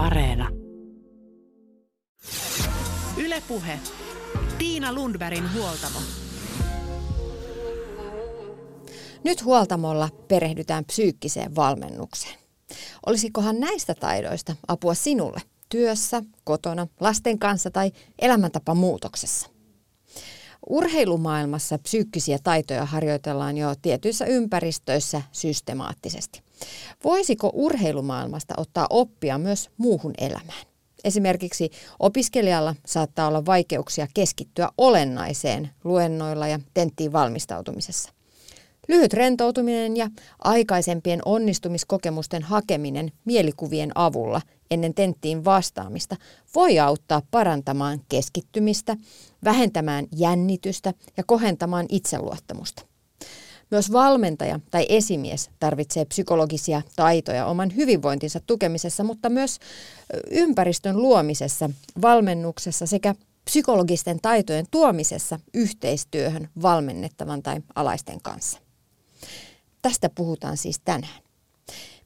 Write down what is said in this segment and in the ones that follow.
Areena. Ylepuhe. Tiina Lundbergin huoltamo. Nyt huoltamolla perehdytään psyykkiseen valmennukseen. Olisikohan näistä taidoista apua sinulle työssä, kotona, lasten kanssa tai elämäntapamuutoksessa? Urheilumaailmassa psyykkisiä taitoja harjoitellaan jo tietyissä ympäristöissä systemaattisesti. Voisiko urheilumaailmasta ottaa oppia myös muuhun elämään? Esimerkiksi opiskelijalla saattaa olla vaikeuksia keskittyä olennaiseen luennoilla ja tenttiin valmistautumisessa. Lyhyt rentoutuminen ja aikaisempien onnistumiskokemusten hakeminen mielikuvien avulla ennen tenttiin vastaamista voi auttaa parantamaan keskittymistä, vähentämään jännitystä ja kohentamaan itseluottamusta. Myös valmentaja tai esimies tarvitsee psykologisia taitoja oman hyvinvointinsa tukemisessa, mutta myös ympäristön luomisessa, valmennuksessa sekä psykologisten taitojen tuomisessa yhteistyöhön valmennettavan tai alaisten kanssa. Tästä puhutaan siis tänään.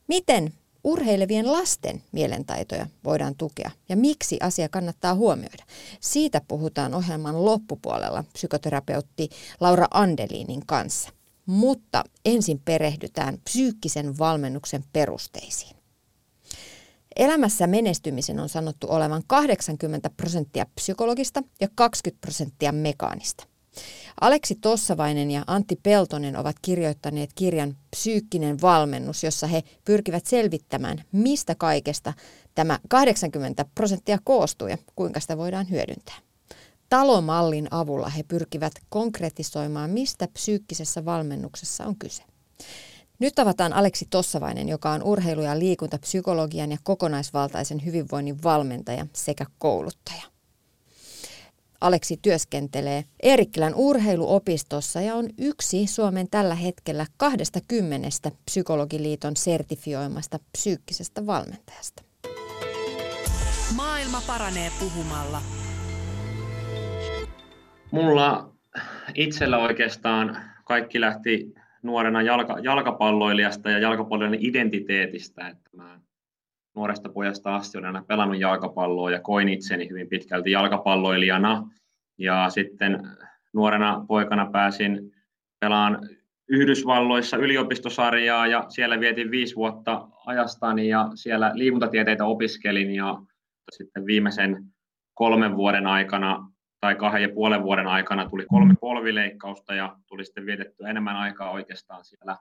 Miten urheilevien lasten mielentaitoja voidaan tukea ja miksi asia kannattaa huomioida? Siitä puhutaan ohjelman loppupuolella psykoterapeutti Laura Andelinin kanssa. Mutta ensin perehdytään psyykkisen valmennuksen perusteisiin. Elämässä menestymisen on sanottu olevan 80 prosenttia psykologista ja 20 prosenttia mekaanista. Aleksi Tossavainen ja Antti Peltonen ovat kirjoittaneet kirjan Psyykkinen valmennus, jossa he pyrkivät selvittämään, mistä kaikesta tämä 80 prosenttia koostuu ja kuinka sitä voidaan hyödyntää. Talomallin avulla he pyrkivät konkretisoimaan, mistä psyykkisessä valmennuksessa on kyse. Nyt tavataan Aleksi Tossavainen, joka on urheilu- ja liikuntapsykologian ja kokonaisvaltaisen hyvinvoinnin valmentaja sekä kouluttaja. Aleksi työskentelee Eerikkilän urheiluopistossa ja on yksi Suomen tällä hetkellä 20 Psykologiliiton sertifioimasta psyykkisestä valmentajasta. Maailma paranee puhumalla. Mulla itsellä oikeastaan kaikki lähti nuorena jalka, jalkapalloilijasta ja jalkapalloilijan identiteetistä, että mä nuoresta pojasta asti olen aina pelannut jalkapalloa ja koin itseni hyvin pitkälti jalkapalloilijana. Ja sitten nuorena poikana pääsin pelaan Yhdysvalloissa yliopistosarjaa ja siellä vietin viisi vuotta ajastani ja siellä liikuntatieteitä opiskelin ja sitten viimeisen kolmen vuoden aikana tai kahden ja puolen vuoden aikana tuli kolme polvileikkausta ja tuli sitten vietetty enemmän aikaa oikeastaan siellä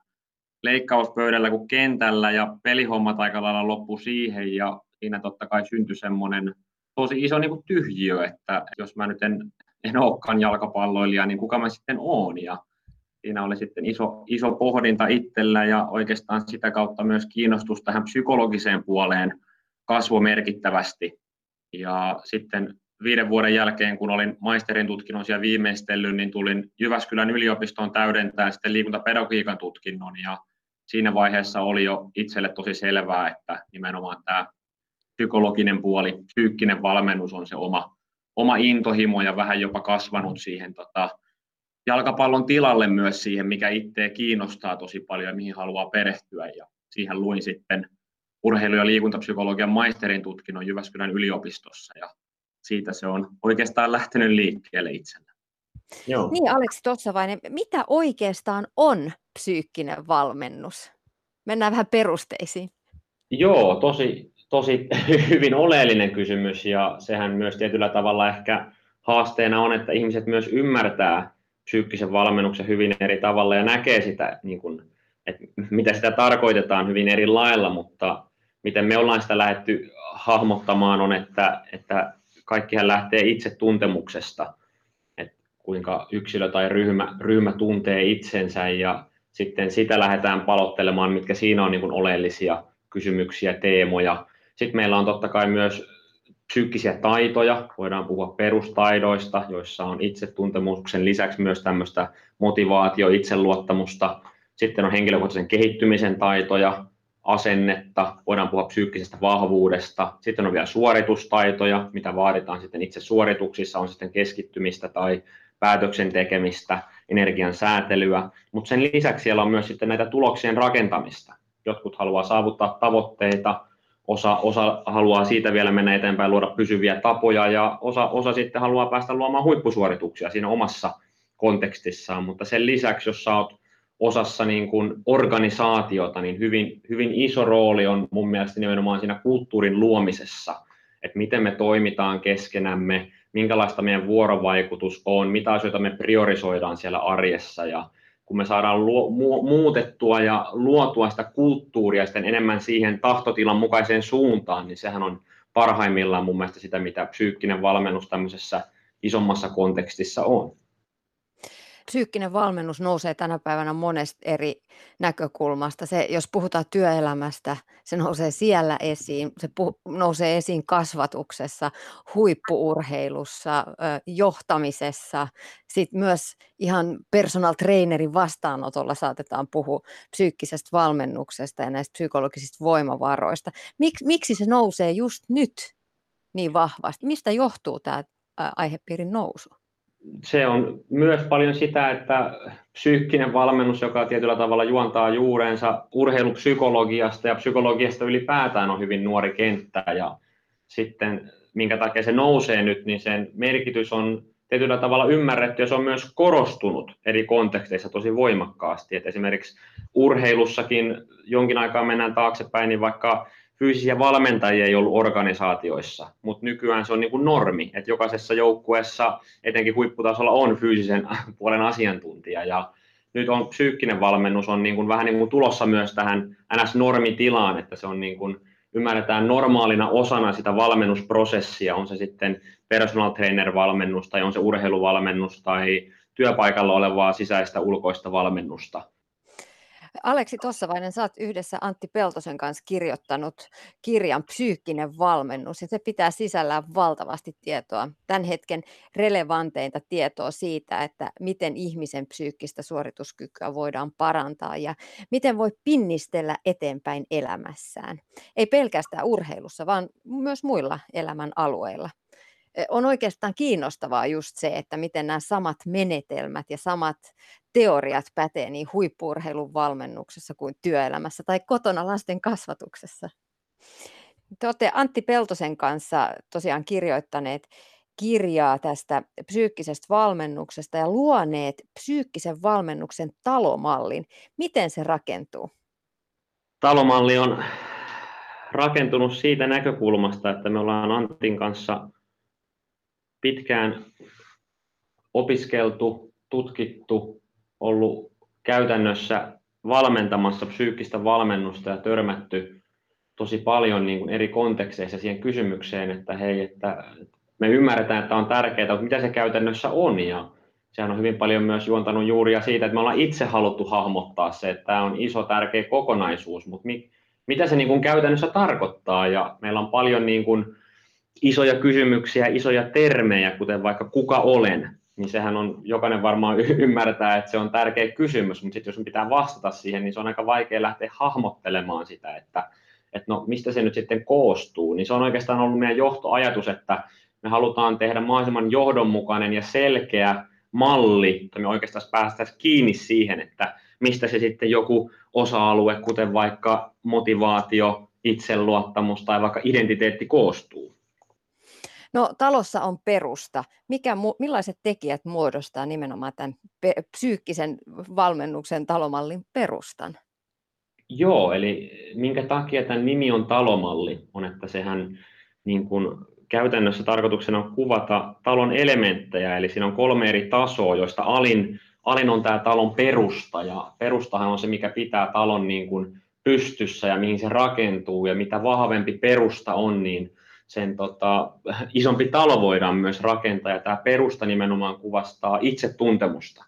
leikkauspöydällä kuin kentällä ja pelihommat aika lailla loppu siihen ja siinä totta kai syntyi semmoinen tosi iso niin kuin tyhjiö, että jos mä nyt en, en olekaan jalkapalloilija, niin kuka mä sitten oon ja siinä oli sitten iso, iso pohdinta itsellä ja oikeastaan sitä kautta myös kiinnostus tähän psykologiseen puoleen kasvoi merkittävästi. Ja sitten viiden vuoden jälkeen, kun olin maisterin tutkinnon siellä viimeistellyt, niin tulin Jyväskylän yliopistoon täydentää sitten liikuntapedagogiikan tutkinnon ja siinä vaiheessa oli jo itselle tosi selvää, että nimenomaan tämä psykologinen puoli, psyykkinen valmennus on se oma, oma intohimo ja vähän jopa kasvanut siihen tota, jalkapallon tilalle myös siihen, mikä itseä kiinnostaa tosi paljon ja mihin haluaa perehtyä. Ja siihen luin sitten urheilu- ja liikuntapsykologian maisterin tutkinnon Jyväskylän yliopistossa ja siitä se on oikeastaan lähtenyt liikkeelle itsellä. Joo. Niin Aleksi Tossavainen, mitä oikeastaan on psyykkinen valmennus? Mennään vähän perusteisiin. Joo, tosi, tosi hyvin oleellinen kysymys ja sehän myös tietyllä tavalla ehkä haasteena on, että ihmiset myös ymmärtää psyykkisen valmennuksen hyvin eri tavalla ja näkee sitä, niin kuin, että mitä sitä tarkoitetaan hyvin eri lailla, mutta miten me ollaan sitä lähdetty hahmottamaan on, että, että kaikkihan lähtee itse tuntemuksesta, että kuinka yksilö tai ryhmä, ryhmä tuntee itsensä ja sitten sitä lähdetään palottelemaan, mitkä siinä on niin kuin oleellisia kysymyksiä, teemoja. Sitten meillä on totta kai myös psyykkisiä taitoja, voidaan puhua perustaidoista, joissa on itsetuntemuksen lisäksi myös tämmöistä motivaatio, itseluottamusta. Sitten on henkilökohtaisen kehittymisen taitoja, asennetta, voidaan puhua psyykkisestä vahvuudesta. Sitten on vielä suoritustaitoja, mitä vaaditaan sitten itse suorituksissa, on sitten keskittymistä tai päätöksen tekemistä, energian säätelyä, mutta sen lisäksi siellä on myös sitten näitä tuloksien rakentamista. Jotkut haluaa saavuttaa tavoitteita, osa, osa haluaa siitä vielä mennä eteenpäin, luoda pysyviä tapoja ja osa, osa sitten haluaa päästä luomaan huippusuorituksia siinä omassa kontekstissaan, mutta sen lisäksi, jos sä oot osassa niin kuin organisaatiota, niin hyvin, hyvin iso rooli on mun mielestä nimenomaan siinä kulttuurin luomisessa, että miten me toimitaan keskenämme, minkälaista meidän vuorovaikutus on, mitä asioita me priorisoidaan siellä arjessa. Ja kun me saadaan luo, mu, muutettua ja luotua sitä kulttuuria sitten enemmän siihen tahtotilan mukaiseen suuntaan, niin sehän on parhaimmillaan mun mielestä sitä, mitä psyykkinen valmennus tämmöisessä isommassa kontekstissa on psyykkinen valmennus nousee tänä päivänä monesta eri näkökulmasta. Se, jos puhutaan työelämästä, se nousee siellä esiin, se puh- nousee esiin kasvatuksessa, huippuurheilussa, johtamisessa, sitten myös ihan personal trainerin vastaanotolla saatetaan puhua psyykkisestä valmennuksesta ja näistä psykologisista voimavaroista. Mik, miksi se nousee just nyt niin vahvasti? Mistä johtuu tämä aihepiirin nousu? Se on myös paljon sitä, että psyykkinen valmennus, joka tietyllä tavalla juontaa juurensa urheilupsykologiasta ja psykologiasta ylipäätään on hyvin nuori kenttä ja sitten minkä takia se nousee nyt, niin sen merkitys on tietyllä tavalla ymmärretty ja se on myös korostunut eri konteksteissa tosi voimakkaasti. Et esimerkiksi urheilussakin jonkin aikaa mennään taaksepäin, niin vaikka fyysisiä valmentajia ei ollut organisaatioissa, mutta nykyään se on niin kuin normi, että jokaisessa joukkueessa, etenkin huipputasolla, on fyysisen puolen asiantuntija ja nyt on psyykkinen valmennus on niin kuin vähän niin kuin tulossa myös tähän NS-normitilaan, että se on niin kuin, ymmärretään normaalina osana sitä valmennusprosessia, on se sitten personal trainer-valmennus tai on se urheiluvalmennus tai työpaikalla olevaa sisäistä ulkoista valmennusta. Aleksi Tossavainen, oot yhdessä Antti Peltosen kanssa kirjoittanut kirjan Psyykkinen valmennus, ja se pitää sisällään valtavasti tietoa, tämän hetken relevanteinta tietoa siitä, että miten ihmisen psyykkistä suorituskykyä voidaan parantaa ja miten voi pinnistellä eteenpäin elämässään. Ei pelkästään urheilussa, vaan myös muilla elämän alueilla on oikeastaan kiinnostavaa just se, että miten nämä samat menetelmät ja samat teoriat pätee niin huippuurheilun valmennuksessa kuin työelämässä tai kotona lasten kasvatuksessa. Te olette Antti Peltosen kanssa tosiaan kirjoittaneet kirjaa tästä psyykkisestä valmennuksesta ja luoneet psyykkisen valmennuksen talomallin. Miten se rakentuu? Talomalli on rakentunut siitä näkökulmasta, että me ollaan Antin kanssa pitkään opiskeltu, tutkittu, ollut käytännössä valmentamassa psyykkistä valmennusta ja törmätty tosi paljon niin kuin eri kontekseissa siihen kysymykseen, että hei, että me ymmärretään, että on tärkeää, mutta mitä se käytännössä on? Ja sehän on hyvin paljon myös juontanut juuria siitä, että me ollaan itse haluttu hahmottaa se, että tämä on iso tärkeä kokonaisuus, mutta mi, mitä se niin kuin käytännössä tarkoittaa? Ja meillä on paljon niin kuin isoja kysymyksiä, isoja termejä, kuten vaikka kuka olen, niin sehän on, jokainen varmaan ymmärtää, että se on tärkeä kysymys, mutta sitten jos pitää vastata siihen, niin se on aika vaikea lähteä hahmottelemaan sitä, että, että no mistä se nyt sitten koostuu, niin se on oikeastaan ollut meidän johtoajatus, että me halutaan tehdä mahdollisimman johdonmukainen ja selkeä malli, että me oikeastaan päästäisiin kiinni siihen, että mistä se sitten joku osa-alue, kuten vaikka motivaatio, itseluottamus tai vaikka identiteetti koostuu. No talossa on perusta. Mikä, millaiset tekijät muodostaa nimenomaan tämän pe- psyykkisen valmennuksen talomallin perustan? Joo, eli minkä takia tämän nimi on talomalli, on, että sehän niin kuin käytännössä tarkoituksena on kuvata talon elementtejä, eli siinä on kolme eri tasoa, joista alin, alin on tämä talon perusta, ja perustahan on se, mikä pitää talon niin kuin pystyssä ja mihin se rakentuu, ja mitä vahvempi perusta on, niin sen tota, isompi talo voidaan myös rakentaa, ja tämä perusta nimenomaan kuvastaa itsetuntemusta.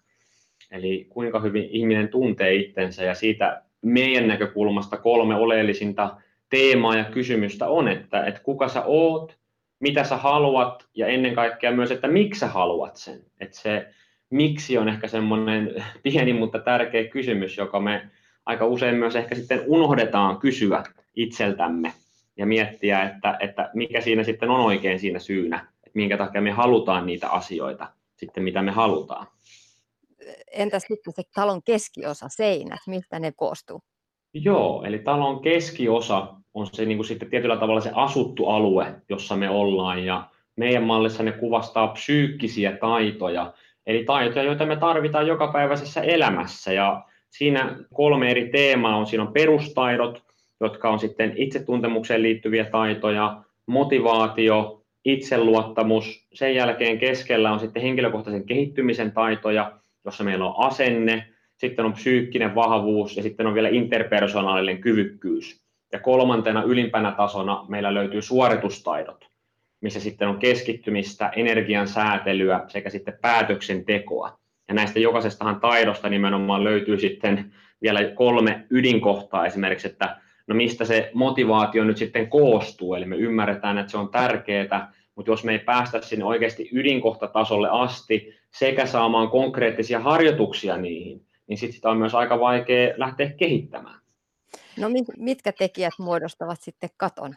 Eli kuinka hyvin ihminen tuntee itsensä, ja siitä meidän näkökulmasta kolme oleellisinta teemaa ja kysymystä on, että, että kuka sä oot, mitä sä haluat, ja ennen kaikkea myös, että miksi sä haluat sen. Että se miksi on ehkä semmoinen pieni, mutta tärkeä kysymys, joka me aika usein myös ehkä sitten unohdetaan kysyä itseltämme ja miettiä, että, että mikä siinä sitten on oikein siinä syynä, että minkä takia me halutaan niitä asioita sitten, mitä me halutaan. Entäs sitten se talon keskiosa, seinät, mistä ne koostuu? Joo, eli talon keskiosa on se niin kuin sitten tietyllä tavalla se asuttu alue, jossa me ollaan ja meidän mallissa ne kuvastaa psyykkisiä taitoja, eli taitoja, joita me tarvitaan jokapäiväisessä elämässä ja siinä kolme eri teemaa on, siinä on perustaidot, jotka on sitten itsetuntemukseen liittyviä taitoja, motivaatio, itseluottamus, sen jälkeen keskellä on sitten henkilökohtaisen kehittymisen taitoja, jossa meillä on asenne, sitten on psyykkinen vahvuus ja sitten on vielä interpersonaalinen kyvykkyys. Ja kolmantena ylimpänä tasona meillä löytyy suoritustaidot, missä sitten on keskittymistä, energian säätelyä sekä sitten päätöksentekoa. Ja näistä jokaisestahan taidosta nimenomaan löytyy sitten vielä kolme ydinkohtaa esimerkiksi, että no mistä se motivaatio nyt sitten koostuu, eli me ymmärretään, että se on tärkeää, mutta jos me ei päästä sinne oikeasti ydinkohtatasolle asti sekä saamaan konkreettisia harjoituksia niihin, niin sitten sitä on myös aika vaikea lähteä kehittämään. No mitkä tekijät muodostavat sitten katon?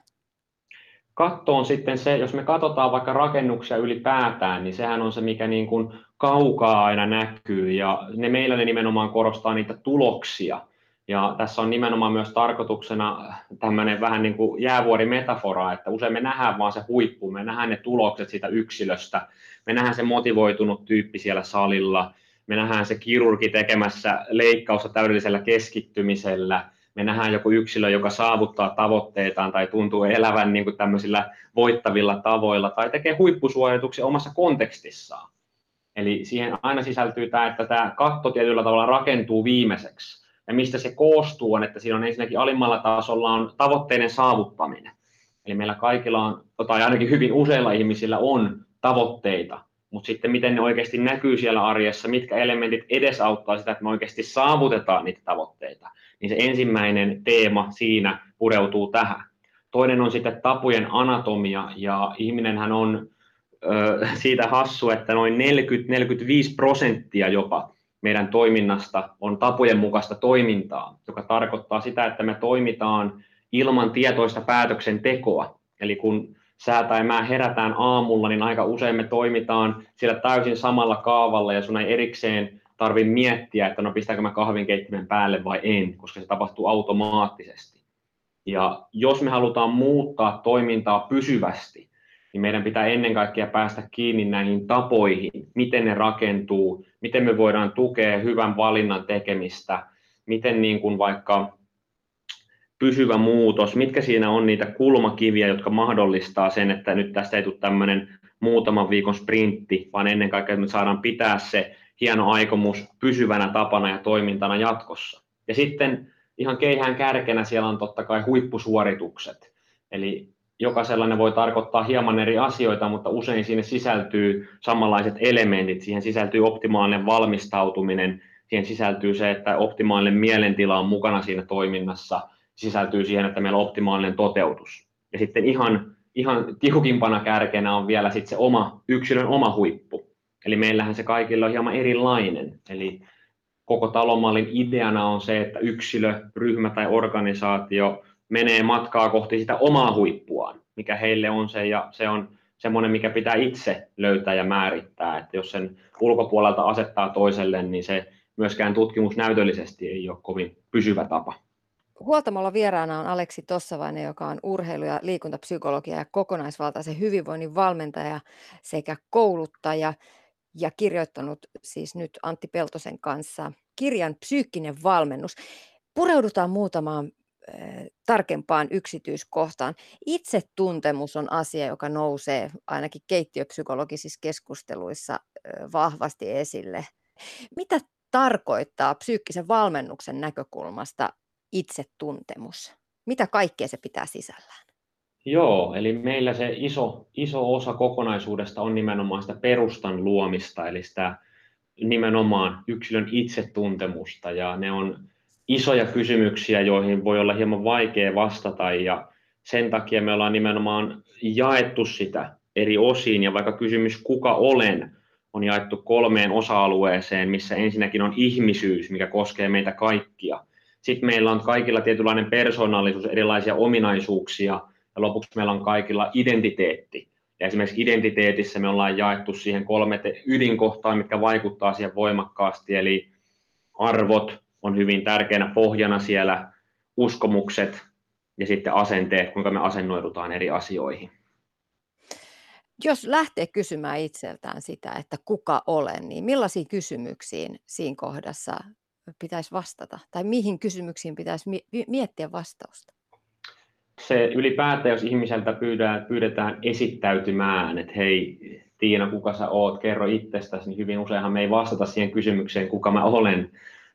Katto on sitten se, jos me katsotaan vaikka rakennuksia ylipäätään, niin sehän on se, mikä niin kuin kaukaa aina näkyy ja ne meillä ne nimenomaan korostaa niitä tuloksia. Ja tässä on nimenomaan myös tarkoituksena tämmöinen vähän niin kuin jäävuorimetafora, että usein me nähdään vaan se huippu, me nähdään ne tulokset siitä yksilöstä, me nähdään se motivoitunut tyyppi siellä salilla, me nähdään se kirurgi tekemässä leikkausta täydellisellä keskittymisellä, me nähdään joku yksilö, joka saavuttaa tavoitteitaan tai tuntuu elävän niin kuin tämmöisillä voittavilla tavoilla tai tekee huippusuorituksia omassa kontekstissaan. Eli siihen aina sisältyy tämä, että tämä katto tietyllä tavalla rakentuu viimeiseksi. Ja mistä se koostuu on, että siinä on ensinnäkin alimmalla tasolla on tavoitteiden saavuttaminen. Eli meillä kaikilla on, tai ainakin hyvin useilla ihmisillä on tavoitteita, mutta sitten miten ne oikeasti näkyy siellä arjessa, mitkä elementit edesauttaa sitä, että me oikeasti saavutetaan niitä tavoitteita, niin se ensimmäinen teema siinä pureutuu tähän. Toinen on sitten tapojen anatomia, ja ihminenhän on ö, siitä hassu, että noin 40-45 prosenttia jopa meidän toiminnasta on tapojen mukaista toimintaa, joka tarkoittaa sitä, että me toimitaan ilman tietoista päätöksentekoa. Eli kun sä tai mä herätään aamulla, niin aika usein me toimitaan siellä täysin samalla kaavalla ja sun ei erikseen tarvi miettiä, että no pistääkö mä kahvinkeittimen päälle vai en, koska se tapahtuu automaattisesti. Ja jos me halutaan muuttaa toimintaa pysyvästi, niin meidän pitää ennen kaikkea päästä kiinni näihin tapoihin, miten ne rakentuu, miten me voidaan tukea hyvän valinnan tekemistä, miten niin kuin vaikka pysyvä muutos, mitkä siinä on niitä kulmakiviä, jotka mahdollistaa sen, että nyt tästä ei tule tämmöinen muutaman viikon sprintti, vaan ennen kaikkea me saadaan pitää se hieno aikomus pysyvänä tapana ja toimintana jatkossa. Ja sitten ihan keihään kärkenä siellä on totta kai huippusuoritukset. Eli jokaisella ne voi tarkoittaa hieman eri asioita, mutta usein sinne sisältyy samanlaiset elementit. Siihen sisältyy optimaalinen valmistautuminen, siihen sisältyy se, että optimaalinen mielentila on mukana siinä toiminnassa – sisältyy siihen, että meillä on optimaalinen toteutus. Ja sitten ihan, ihan tiukimpana kärkenä on vielä sitten se oma, yksilön oma huippu. Eli meillähän se kaikilla on hieman erilainen. Eli koko talomallin ideana on se, että yksilö, ryhmä tai organisaatio menee matkaa kohti sitä omaa huippuaan, mikä heille on se, ja se on semmoinen, mikä pitää itse löytää ja määrittää, että jos sen ulkopuolelta asettaa toiselle, niin se myöskään tutkimusnäytöllisesti ei ole kovin pysyvä tapa. Huoltamolla vieraana on Aleksi Tossavainen, joka on urheilu- ja liikuntapsykologia ja kokonaisvaltaisen hyvinvoinnin valmentaja sekä kouluttaja ja kirjoittanut siis nyt Antti Peltosen kanssa kirjan Psyykkinen valmennus. Pureudutaan muutamaan tarkempaan yksityiskohtaan. Itsetuntemus on asia, joka nousee ainakin keittiöpsykologisissa keskusteluissa vahvasti esille. Mitä tarkoittaa psyykkisen valmennuksen näkökulmasta itsetuntemus? Mitä kaikkea se pitää sisällään? Joo, eli meillä se iso, iso osa kokonaisuudesta on nimenomaan sitä perustan luomista, eli sitä nimenomaan yksilön itsetuntemusta, ja ne on isoja kysymyksiä, joihin voi olla hieman vaikea vastata, ja sen takia me ollaan nimenomaan jaettu sitä eri osiin, ja vaikka kysymys kuka olen on jaettu kolmeen osa-alueeseen, missä ensinnäkin on ihmisyys, mikä koskee meitä kaikkia, sitten meillä on kaikilla tietynlainen persoonallisuus, erilaisia ominaisuuksia, ja lopuksi meillä on kaikilla identiteetti. Ja esimerkiksi identiteetissä me ollaan jaettu siihen kolme ydinkohtaa, mitkä vaikuttaa siihen voimakkaasti, eli arvot on hyvin tärkeänä pohjana siellä, uskomukset ja sitten asenteet, kuinka me asennoidutaan eri asioihin. Jos lähtee kysymään itseltään sitä, että kuka olen, niin millaisiin kysymyksiin siinä kohdassa pitäisi vastata? Tai mihin kysymyksiin pitäisi miettiä vastausta? Se ylipäätään, jos ihmiseltä pyydetään, pyydetään esittäytymään, että hei Tiina, kuka sä oot, kerro itsestäsi, niin hyvin useinhan me ei vastata siihen kysymykseen, kuka mä olen.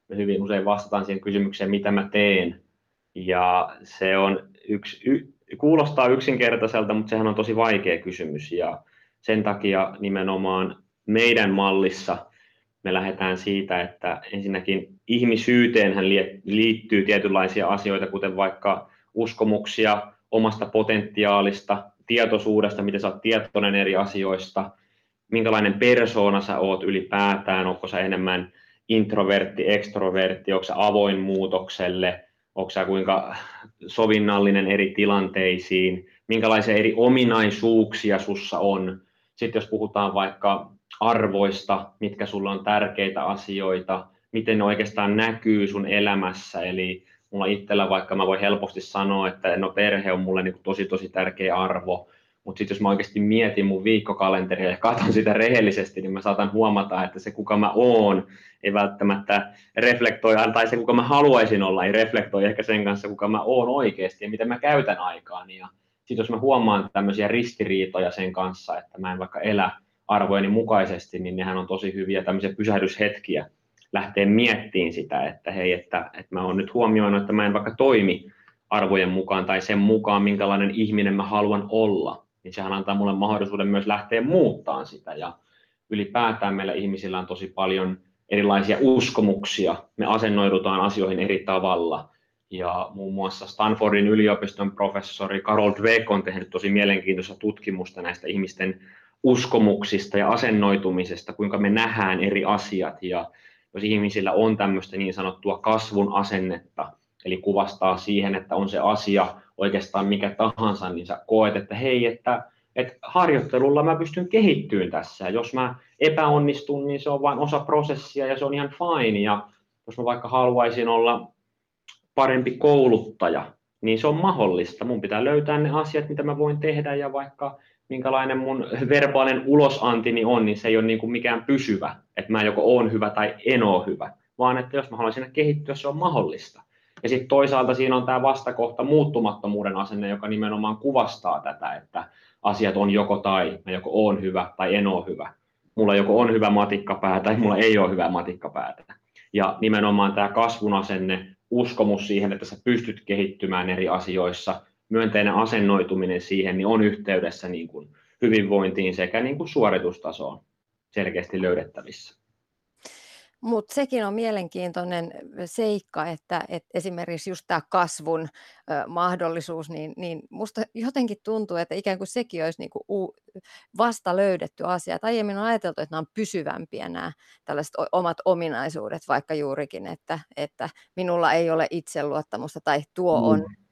Me hyvin usein vastataan siihen kysymykseen, mitä mä teen. Ja se on yksi, y, kuulostaa yksinkertaiselta, mutta sehän on tosi vaikea kysymys. Ja sen takia nimenomaan meidän mallissa me lähdetään siitä, että ensinnäkin ihmisyyteenhän liittyy tietynlaisia asioita, kuten vaikka uskomuksia omasta potentiaalista, tietoisuudesta, miten sä oot tietoinen eri asioista, minkälainen persoona sä oot ylipäätään, onko sä enemmän introvertti, ekstrovertti, onko sä avoin muutokselle, onko sä kuinka sovinnallinen eri tilanteisiin, minkälaisia eri ominaisuuksia sussa on. Sitten jos puhutaan vaikka arvoista, mitkä sulla on tärkeitä asioita, miten ne oikeastaan näkyy sun elämässä, eli mulla itsellä vaikka mä voin helposti sanoa, että no perhe on mulle niin tosi tosi tärkeä arvo, mutta sitten jos mä oikeasti mietin mun viikkokalenteria ja katson sitä rehellisesti, niin mä saatan huomata, että se kuka mä oon ei välttämättä reflektoi, tai se kuka mä haluaisin olla ei reflektoi ehkä sen kanssa, kuka mä oon oikeasti ja miten mä käytän aikaani. Ja sitten jos mä huomaan tämmöisiä ristiriitoja sen kanssa, että mä en vaikka elä arvojeni mukaisesti, niin nehän on tosi hyviä tämmöisiä pysähdyshetkiä, lähteä miettimään sitä, että hei, että, että mä oon nyt huomioinut, että mä en vaikka toimi arvojen mukaan tai sen mukaan, minkälainen ihminen mä haluan olla, niin sehän antaa mulle mahdollisuuden myös lähteä muuttaan sitä. Ja ylipäätään meillä ihmisillä on tosi paljon erilaisia uskomuksia, me asennoidutaan asioihin eri tavalla. Ja muun muassa Stanfordin yliopiston professori Carol Dweck on tehnyt tosi mielenkiintoista tutkimusta näistä ihmisten uskomuksista ja asennoitumisesta, kuinka me nähdään eri asiat. Ja jos ihmisillä on tämmöistä niin sanottua kasvun asennetta, eli kuvastaa siihen, että on se asia oikeastaan mikä tahansa, niin sä koet, että hei, että, että harjoittelulla mä pystyn kehittyyn tässä. Jos mä epäonnistun, niin se on vain osa prosessia ja se on ihan fine. Ja jos mä vaikka haluaisin olla parempi kouluttaja, niin se on mahdollista. Mun pitää löytää ne asiat, mitä mä voin tehdä ja vaikka minkälainen mun verbaalinen ulosantini on, niin se ei ole niin kuin mikään pysyvä, että mä joko oon hyvä tai en ole hyvä, vaan että jos mä haluan siinä kehittyä, se on mahdollista. Ja sitten toisaalta siinä on tämä vastakohta muuttumattomuuden asenne, joka nimenomaan kuvastaa tätä, että asiat on joko tai, mä joko oon hyvä tai en ole hyvä. Mulla joko on hyvä matikkapää tai mulla ei ole hyvä matikkapäätä. Ja nimenomaan tämä kasvun asenne, uskomus siihen, että sä pystyt kehittymään eri asioissa – myönteinen asennoituminen siihen niin on yhteydessä niin kuin hyvinvointiin sekä niin kuin suoritustasoon selkeästi löydettävissä. Mutta sekin on mielenkiintoinen seikka, että, että esimerkiksi just tämä kasvun ö, mahdollisuus, niin, niin musta jotenkin tuntuu, että ikään kuin sekin olisi niinku u, vasta löydetty asia. Et aiemmin on ajateltu, että nämä on pysyvämpiä nämä tällaiset omat ominaisuudet, vaikka juurikin, että, että minulla ei ole itseluottamusta tai tuo on mm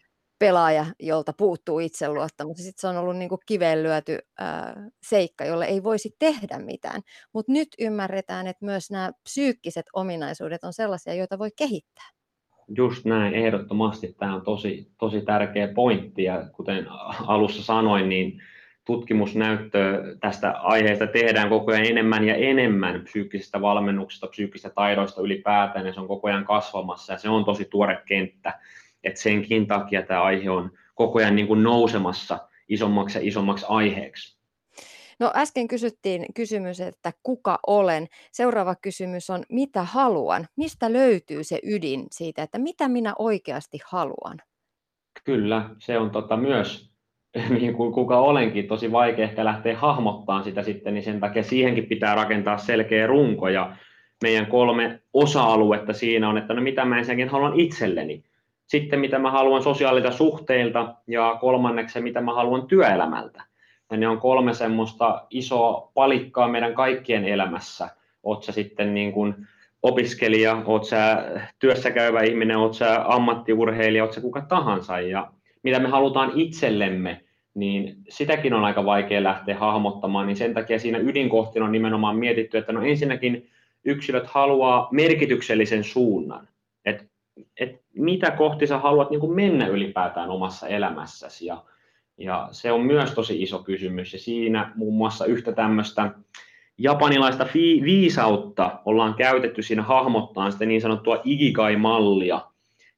pelaaja, jolta puuttuu itseluottamus. Sitten se on ollut niin kuin kiveen lyöty ää, seikka, jolle ei voisi tehdä mitään. Mutta nyt ymmärretään, että myös nämä psyykkiset ominaisuudet on sellaisia, joita voi kehittää. Just näin, ehdottomasti. Tämä on tosi, tosi tärkeä pointti. Ja kuten alussa sanoin, niin tutkimusnäyttöä tästä aiheesta tehdään koko ajan enemmän ja enemmän psyykkisistä valmennuksista, psyykkisistä taidoista ylipäätään, ja se on koko ajan kasvamassa, ja se on tosi tuore kenttä että senkin takia tämä aihe on koko ajan niin kuin nousemassa isommaksi ja isommaksi aiheeksi. No äsken kysyttiin kysymys, että kuka olen. Seuraava kysymys on, mitä haluan? Mistä löytyy se ydin siitä, että mitä minä oikeasti haluan? Kyllä, se on tota myös, niin kuin kuka olenkin, tosi vaikea ehkä lähteä hahmottaa sitä sitten, niin sen takia siihenkin pitää rakentaa selkeä runko ja meidän kolme osa-aluetta siinä on, että no mitä mä ensinnäkin haluan itselleni sitten mitä mä haluan sosiaalilta suhteilta ja kolmanneksi mitä mä haluan työelämältä. Ja ne on kolme semmoista isoa palikkaa meidän kaikkien elämässä. Oot sä sitten niin kuin opiskelija, oot sä työssä käyvä ihminen, oot sä ammattiurheilija, oot sä kuka tahansa. Ja mitä me halutaan itsellemme, niin sitäkin on aika vaikea lähteä hahmottamaan, niin sen takia siinä ydinkohtina on nimenomaan mietitty, että no ensinnäkin yksilöt haluaa merkityksellisen suunnan. Mitä kohti sä haluat niin kuin mennä ylipäätään omassa elämässäsi. Ja, ja se on myös tosi iso kysymys. Ja siinä muun muassa yhtä tämmöistä japanilaista fi- viisautta ollaan käytetty siinä hahmottaa sitä niin sanottua ikigai-mallia,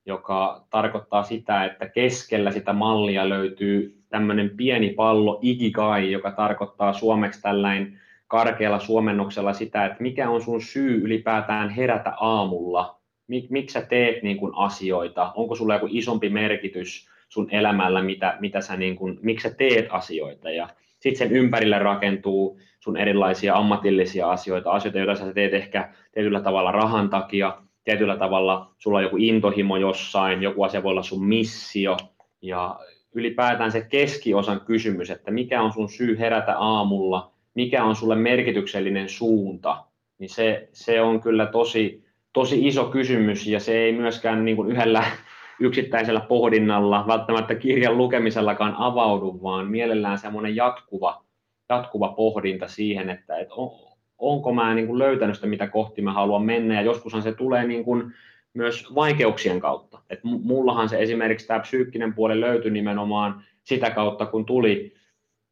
joka tarkoittaa sitä, että keskellä sitä mallia löytyy tämmöinen pieni pallo ikigai, joka tarkoittaa suomeksi tällainen karkealla suomennoksella sitä, että mikä on sun syy ylipäätään herätä aamulla, Mik, miksi sä teet niin kuin asioita, onko sulla joku isompi merkitys sun elämällä, mitä, mitä sä niin kuin, miksi sä teet asioita? Ja sitten sen ympärille rakentuu sun erilaisia ammatillisia asioita, asioita, joita sä teet ehkä tietyllä tavalla rahan takia, tietyllä tavalla sulla on joku intohimo jossain, joku asia voi olla sun missio, ja ylipäätään se keskiosan kysymys, että mikä on sun syy herätä aamulla, mikä on sulle merkityksellinen suunta, niin se, se on kyllä tosi, tosi iso kysymys, ja se ei myöskään niin kuin yhdellä yksittäisellä pohdinnalla, välttämättä kirjan lukemisellakaan avaudu, vaan mielellään semmoinen jatkuva, jatkuva pohdinta siihen, että, että on, onko mä niin kuin löytänyt sitä, mitä kohti mä haluan mennä, ja joskushan se tulee niin kuin myös vaikeuksien kautta. Et mullahan se esimerkiksi tämä psyykkinen puoli löytyi nimenomaan sitä kautta, kun tuli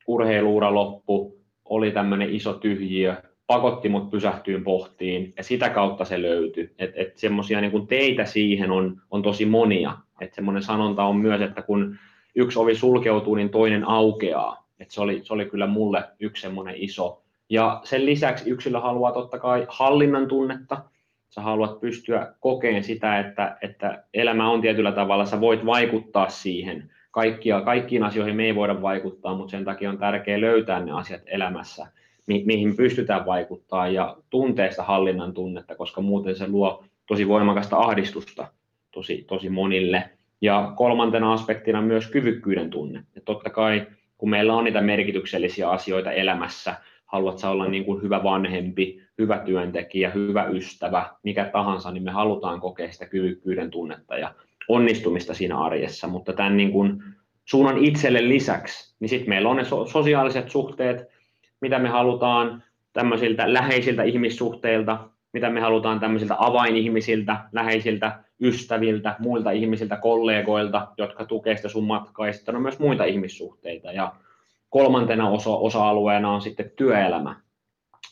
urheiluura loppu, oli tämmöinen iso tyhjiö, pakotti mut pysähtyyn pohtiin ja sitä kautta se löytyi. Että et, semmoisia niin teitä siihen on, on tosi monia. Että semmoinen sanonta on myös, että kun yksi ovi sulkeutuu, niin toinen aukeaa. Et se, oli, se oli kyllä mulle yksi semmoinen iso. Ja sen lisäksi yksilö haluaa totta kai hallinnan tunnetta. Sä haluat pystyä kokeen sitä, että, että elämä on tietyllä tavalla, sä voit vaikuttaa siihen. Kaikkia, kaikkiin asioihin me ei voida vaikuttaa, mutta sen takia on tärkeää löytää ne asiat elämässä – mi- mihin pystytään vaikuttaa ja tunteesta hallinnan tunnetta, koska muuten se luo tosi voimakasta ahdistusta tosi, tosi monille. Ja kolmantena aspektina myös kyvykkyyden tunne. Ja totta kai, kun meillä on niitä merkityksellisiä asioita elämässä, haluat sä olla niin kuin hyvä vanhempi, hyvä työntekijä, hyvä ystävä, mikä tahansa, niin me halutaan kokea sitä kyvykkyyden tunnetta ja onnistumista siinä arjessa, mutta tämän niin kuin suunnan itselle lisäksi, niin sitten meillä on ne sosiaaliset suhteet, mitä me halutaan tämmöisiltä läheisiltä ihmissuhteilta, mitä me halutaan tämmöisiltä avainihmisiltä, läheisiltä ystäviltä, muilta ihmisiltä, kollegoilta, jotka tukevat sitä sun matkaa, ja sitten on myös muita ihmissuhteita. Ja kolmantena osa, osa-alueena on sitten työelämä,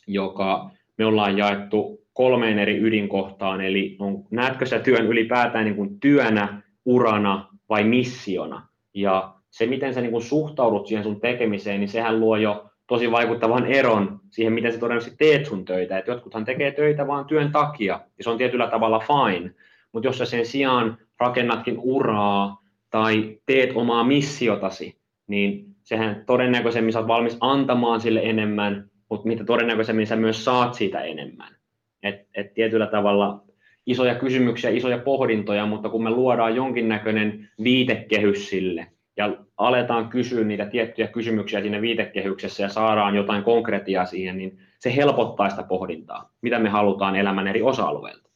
joka me ollaan jaettu kolmeen eri ydinkohtaan, eli on, näetkö sä työn ylipäätään niin kuin työnä, urana vai missiona? Ja se, miten sä niin kuin suhtaudut siihen sun tekemiseen, niin sehän luo jo tosi vaikuttavan eron siihen, miten sä todennäköisesti teet sun töitä. Et jotkuthan tekee töitä vaan työn takia, ja se on tietyllä tavalla fine. Mutta jos sä sen sijaan rakennatkin uraa tai teet omaa missiotasi, niin sehän todennäköisemmin sä oot valmis antamaan sille enemmän, mutta mitä todennäköisemmin sä myös saat siitä enemmän. Et, et tietyllä tavalla isoja kysymyksiä, isoja pohdintoja, mutta kun me luodaan jonkinnäköinen viitekehys sille, ja aletaan kysyä niitä tiettyjä kysymyksiä siinä viitekehyksessä ja saadaan jotain konkretiaa siihen, niin se helpottaa sitä pohdintaa, mitä me halutaan elämän eri osa-alueilta.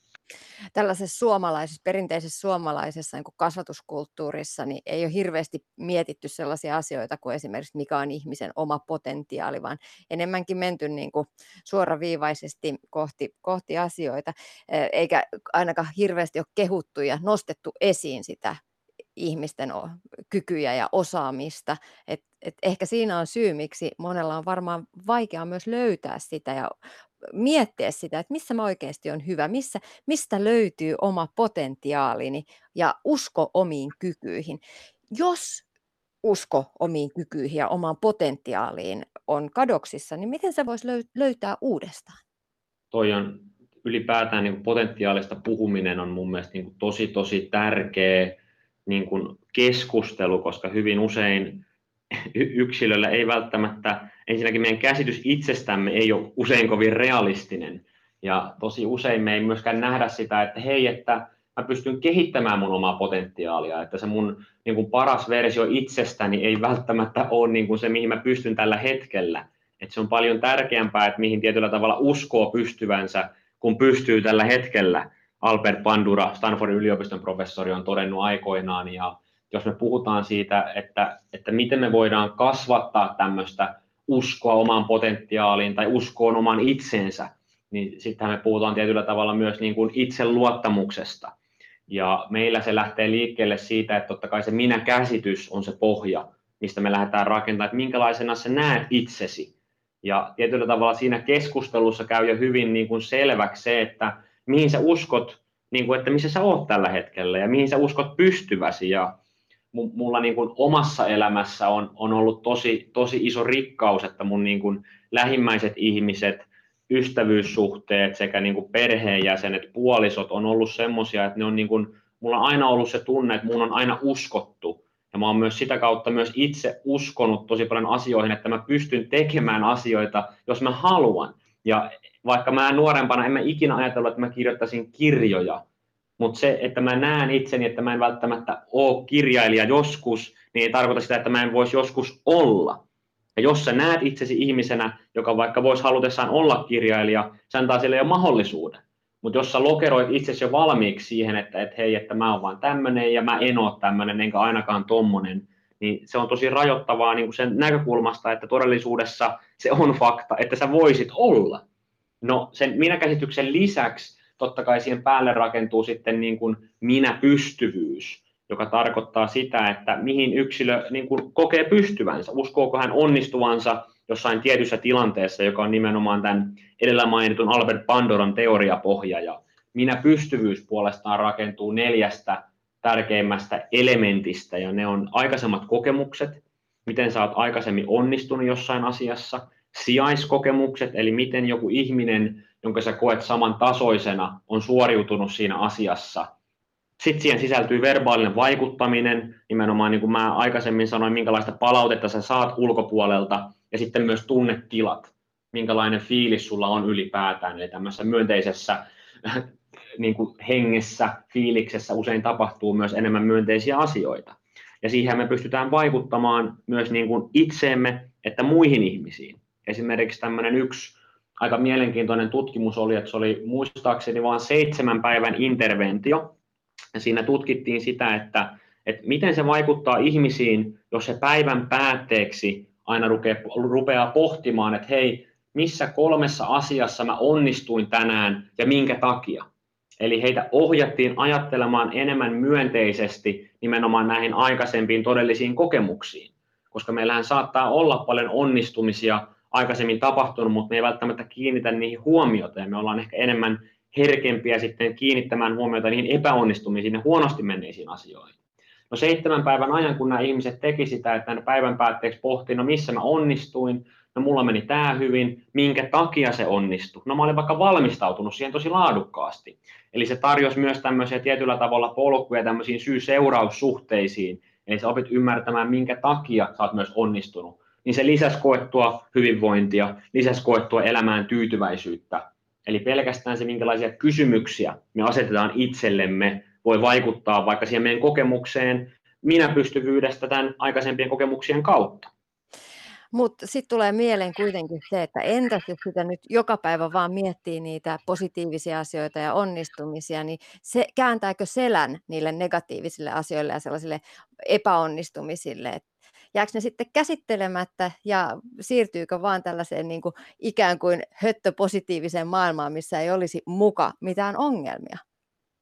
Tällaisessa suomalaisessa, perinteisessä suomalaisessa niin kasvatuskulttuurissa niin ei ole hirveästi mietitty sellaisia asioita kuin esimerkiksi mikä on ihmisen oma potentiaali, vaan enemmänkin menty niin kuin suoraviivaisesti kohti, kohti asioita, eikä ainakaan hirveästi ole kehuttu ja nostettu esiin sitä ihmisten kykyjä ja osaamista. Et, et ehkä siinä on syy, miksi monella on varmaan vaikea myös löytää sitä ja miettiä sitä, että missä mä oikeasti on hyvä, missä, mistä löytyy oma potentiaalini ja usko omiin kykyihin. Jos usko omiin kykyihin ja omaan potentiaaliin on kadoksissa, niin miten se voisi löytää uudestaan? Toi on ylipäätään niin potentiaalista puhuminen on mun mielestä niin tosi tosi tärkeä niin kuin keskustelu, koska hyvin usein yksilöllä ei välttämättä, ensinnäkin meidän käsitys itsestämme ei ole usein kovin realistinen. Ja tosi usein me ei myöskään nähdä sitä, että hei, että mä pystyn kehittämään mun omaa potentiaalia, että se mun niin kuin paras versio itsestäni ei välttämättä ole niin kuin se, mihin mä pystyn tällä hetkellä. Että se on paljon tärkeämpää, että mihin tietyllä tavalla uskoo pystyvänsä, kun pystyy tällä hetkellä. Albert Pandura, Stanfordin yliopiston professori, on todennut aikoinaan. Ja jos me puhutaan siitä, että, että miten me voidaan kasvattaa tämmöistä uskoa omaan potentiaaliin tai uskoon oman itsensä, niin sittenhän me puhutaan tietyllä tavalla myös niin kuin itseluottamuksesta. Ja meillä se lähtee liikkeelle siitä, että totta kai se minä-käsitys on se pohja, mistä me lähdetään rakentamaan, että minkälaisena sä näet itsesi. Ja tietyllä tavalla siinä keskustelussa käy jo hyvin niin kuin selväksi se, että mihin sä uskot, niin kuin, että missä sä oot tällä hetkellä ja mihin sä uskot pystyväsi. Ja mulla niin kuin omassa elämässä on, on ollut tosi, tosi iso rikkaus, että mun niin kuin lähimmäiset ihmiset, ystävyyssuhteet sekä niin kuin perheenjäsenet, puolisot on ollut semmoisia, että ne on niin kuin, mulla on aina ollut se tunne, että mun on aina uskottu. Ja mä oon myös sitä kautta myös itse uskonut tosi paljon asioihin, että mä pystyn tekemään asioita, jos mä haluan. Ja vaikka mä nuorempana en mä ikinä ajatellut, että mä kirjoittaisin kirjoja, mutta se, että mä näen itseni, että mä en välttämättä ole kirjailija joskus, niin ei tarkoita sitä, että mä en voisi joskus olla. Ja jos sä näet itsesi ihmisenä, joka vaikka voisi halutessaan olla kirjailija, se antaa sille jo mahdollisuuden. Mutta jos sä lokeroit itsesi jo valmiiksi siihen, että et hei, että mä oon vaan tämmöinen ja mä en ole tämmöinen, enkä ainakaan tommonen, niin se on tosi rajoittavaa niin kuin sen näkökulmasta, että todellisuudessa se on fakta, että sä voisit olla. No sen minäkäsityksen lisäksi totta kai siihen päälle rakentuu sitten niin kuin minä-pystyvyys, joka tarkoittaa sitä, että mihin yksilö niin kuin kokee pystyvänsä, uskooko hän onnistuvansa jossain tietyssä tilanteessa, joka on nimenomaan tämän edellä mainitun Albert Pandoran teoriapohja. Ja minä-pystyvyys puolestaan rakentuu neljästä tärkeimmästä elementistä, ja ne on aikaisemmat kokemukset, miten sä oot aikaisemmin onnistunut jossain asiassa, sijaiskokemukset, eli miten joku ihminen, jonka sä koet samantasoisena, on suoriutunut siinä asiassa. Sitten siihen sisältyy verbaalinen vaikuttaminen, nimenomaan niin kuin mä aikaisemmin sanoin, minkälaista palautetta sä saat ulkopuolelta, ja sitten myös tunnetilat, minkälainen fiilis sulla on ylipäätään, eli tämmöisessä myönteisessä niin kuin hengessä, fiiliksessä usein tapahtuu myös enemmän myönteisiä asioita. Ja siihen me pystytään vaikuttamaan myös niin kuin itseemme että muihin ihmisiin. Esimerkiksi tämmöinen yksi aika mielenkiintoinen tutkimus oli, että se oli muistaakseni vain seitsemän päivän interventio. Ja siinä tutkittiin sitä, että, että miten se vaikuttaa ihmisiin, jos se päivän päätteeksi aina rupeaa pohtimaan, että hei, missä kolmessa asiassa mä onnistuin tänään ja minkä takia. Eli heitä ohjattiin ajattelemaan enemmän myönteisesti nimenomaan näihin aikaisempiin todellisiin kokemuksiin, koska meillähän saattaa olla paljon onnistumisia aikaisemmin tapahtunut, mutta me ei välttämättä kiinnitä niihin huomiota ja me ollaan ehkä enemmän herkempiä sitten kiinnittämään huomiota niihin epäonnistumisiin ja huonosti menneisiin asioihin. No seitsemän päivän ajan, kun nämä ihmiset teki sitä, että päivän päätteeksi pohti, no missä mä onnistuin, no mulla meni tämä hyvin, minkä takia se onnistui. No mä olin vaikka valmistautunut siihen tosi laadukkaasti. Eli se tarjosi myös tämmöisiä tietyllä tavalla polkuja tämmöisiin syy-seuraussuhteisiin. Eli sä opit ymmärtämään, minkä takia sä oot myös onnistunut. Niin se lisäsi koettua hyvinvointia, lisäsi koettua elämään tyytyväisyyttä. Eli pelkästään se, minkälaisia kysymyksiä me asetetaan itsellemme, voi vaikuttaa vaikka siihen meidän kokemukseen minäpystyvyydestä tämän aikaisempien kokemuksien kautta. Mutta sitten tulee mieleen kuitenkin se, että entäs jos sitä nyt joka päivä vaan miettii niitä positiivisia asioita ja onnistumisia, niin se, kääntääkö selän niille negatiivisille asioille ja sellaisille epäonnistumisille? Et jääkö ne sitten käsittelemättä ja siirtyykö vaan tällaiseen niin kuin ikään kuin höttöpositiiviseen maailmaan, missä ei olisi muka mitään ongelmia?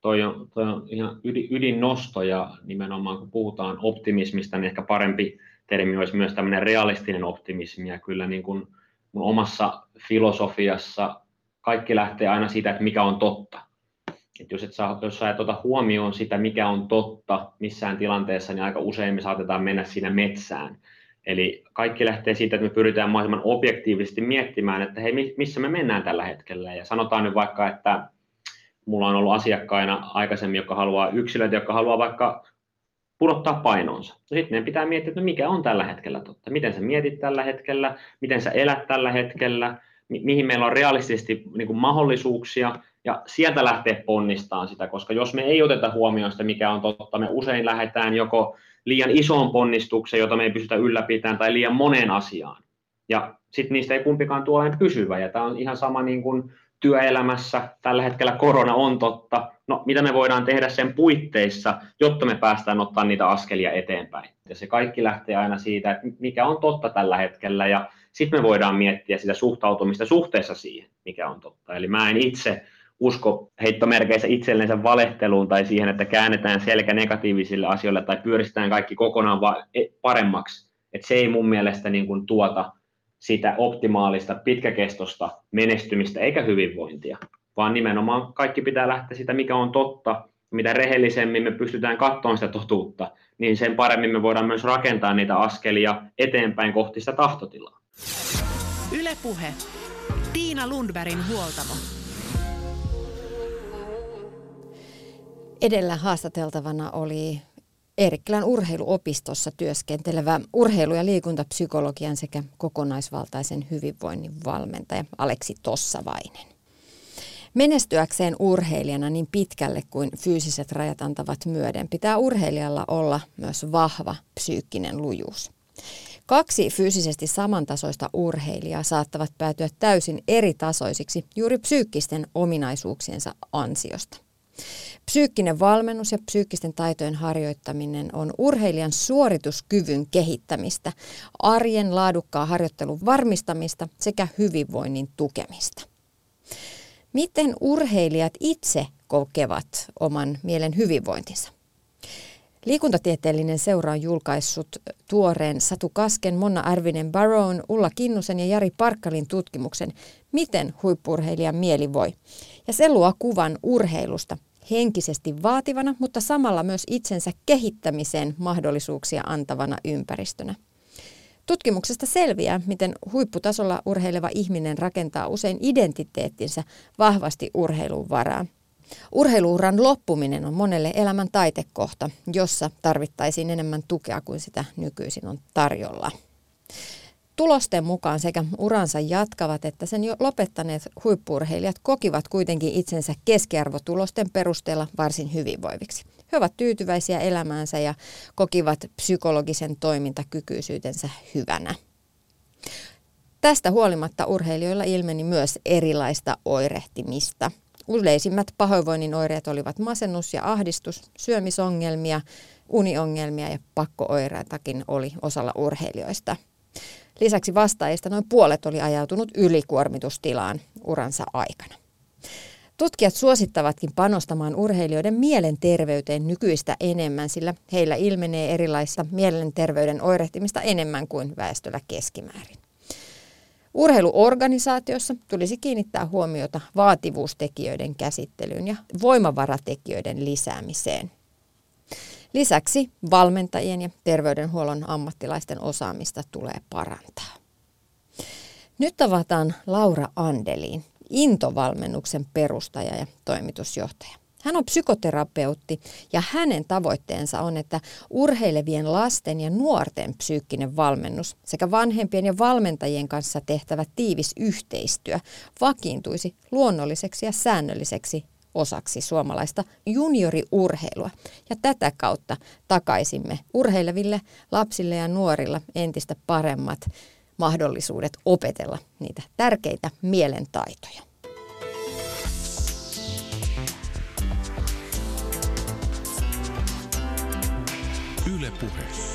Toi on, toi on ihan ydin, ydinnosto ja nimenomaan kun puhutaan optimismista, niin ehkä parempi termi olisi myös tämmöinen realistinen optimismi ja kyllä niin kuin mun omassa filosofiassa kaikki lähtee aina siitä, että mikä on totta. Et jos, et saa, jos sä et ota huomioon sitä, mikä on totta missään tilanteessa, niin aika usein me saatetaan mennä siinä metsään. Eli kaikki lähtee siitä, että me pyritään mahdollisimman objektiivisesti miettimään, että hei, missä me mennään tällä hetkellä. Ja sanotaan nyt vaikka, että mulla on ollut asiakkaina aikaisemmin, jotka haluaa yksilöitä, jotka haluaa vaikka pudottaa painonsa. No sitten meidän pitää miettiä, että no mikä on tällä hetkellä totta. Miten sä mietit tällä hetkellä, miten sä elät tällä hetkellä, mi- mihin meillä on realistisesti niin kuin mahdollisuuksia, ja sieltä lähteä ponnistamaan sitä, koska jos me ei oteta huomioon sitä, mikä on totta, me usein lähdetään joko liian isoon ponnistukseen, jota me ei pystytä ylläpitämään, tai liian moneen asiaan. Ja sitten niistä ei kumpikaan tuo pysyvä, ja tämä on ihan sama niin kuin työelämässä, tällä hetkellä korona on totta, no mitä me voidaan tehdä sen puitteissa, jotta me päästään ottaa niitä askelia eteenpäin. Ja se kaikki lähtee aina siitä, että mikä on totta tällä hetkellä, ja sitten me voidaan miettiä sitä suhtautumista suhteessa siihen, mikä on totta. Eli mä en itse usko heittomerkeissä itsellensä valehteluun tai siihen, että käännetään selkä negatiivisille asioille tai pyöristetään kaikki kokonaan paremmaksi. Et se ei mun mielestä niin kuin tuota sitä optimaalista pitkäkestosta menestymistä eikä hyvinvointia, vaan nimenomaan kaikki pitää lähteä sitä, mikä on totta. Mitä rehellisemmin me pystytään katsomaan sitä totuutta, niin sen paremmin me voidaan myös rakentaa niitä askelia eteenpäin kohti sitä tahtotilaa. Ylepuhe. Tiina Lundbergin huoltamo. Edellä haastateltavana oli Eerikkilän urheiluopistossa työskentelevä urheilu- ja liikuntapsykologian sekä kokonaisvaltaisen hyvinvoinnin valmentaja Aleksi Tossavainen. Menestyäkseen urheilijana niin pitkälle kuin fyysiset rajat antavat myöden, pitää urheilijalla olla myös vahva psyykkinen lujuus. Kaksi fyysisesti samantasoista urheilijaa saattavat päätyä täysin eri tasoisiksi juuri psyykkisten ominaisuuksiensa ansiosta. Psyykkinen valmennus ja psyykkisten taitojen harjoittaminen on urheilijan suorituskyvyn kehittämistä, arjen laadukkaan harjoittelun varmistamista sekä hyvinvoinnin tukemista. Miten urheilijat itse kokevat oman mielen hyvinvointinsa? Liikuntatieteellinen seura on julkaissut tuoreen Satu Kasken, Monna Arvinen Baron, Ulla Kinnusen ja Jari Parkkalin tutkimuksen Miten huippurheilijan mieli voi. Ja se luo kuvan urheilusta henkisesti vaativana, mutta samalla myös itsensä kehittämiseen mahdollisuuksia antavana ympäristönä. Tutkimuksesta selviää, miten huipputasolla urheileva ihminen rakentaa usein identiteettinsä vahvasti urheilun varaan. Urheiluuran loppuminen on monelle elämän taitekohta, jossa tarvittaisiin enemmän tukea kuin sitä nykyisin on tarjolla. Tulosten mukaan sekä uransa jatkavat että sen jo lopettaneet huippurheilijat kokivat kuitenkin itsensä keskiarvotulosten perusteella varsin hyvinvoiviksi. He ovat tyytyväisiä elämäänsä ja kokivat psykologisen toimintakykyisyytensä hyvänä. Tästä huolimatta urheilijoilla ilmeni myös erilaista oirehtimista. Yleisimmät pahoinvoinnin oireet olivat masennus ja ahdistus, syömisongelmia, uniongelmia ja pakkooireitakin oli osalla urheilijoista. Lisäksi vastaajista noin puolet oli ajautunut ylikuormitustilaan uransa aikana. Tutkijat suosittavatkin panostamaan urheilijoiden mielenterveyteen nykyistä enemmän, sillä heillä ilmenee erilaista mielenterveyden oirehtimista enemmän kuin väestöllä keskimäärin. Urheiluorganisaatiossa tulisi kiinnittää huomiota vaativuustekijöiden käsittelyyn ja voimavaratekijöiden lisäämiseen. Lisäksi valmentajien ja terveydenhuollon ammattilaisten osaamista tulee parantaa. Nyt tavataan Laura Andeliin, Intovalmennuksen perustaja ja toimitusjohtaja. Hän on psykoterapeutti ja hänen tavoitteensa on, että urheilevien lasten ja nuorten psyykkinen valmennus sekä vanhempien ja valmentajien kanssa tehtävä tiivis yhteistyö vakiintuisi luonnolliseksi ja säännölliseksi osaksi suomalaista junioriurheilua. Ja tätä kautta takaisimme urheileville lapsille ja nuorilla entistä paremmat mahdollisuudet opetella niitä tärkeitä mielentaitoja. Yle Puhe.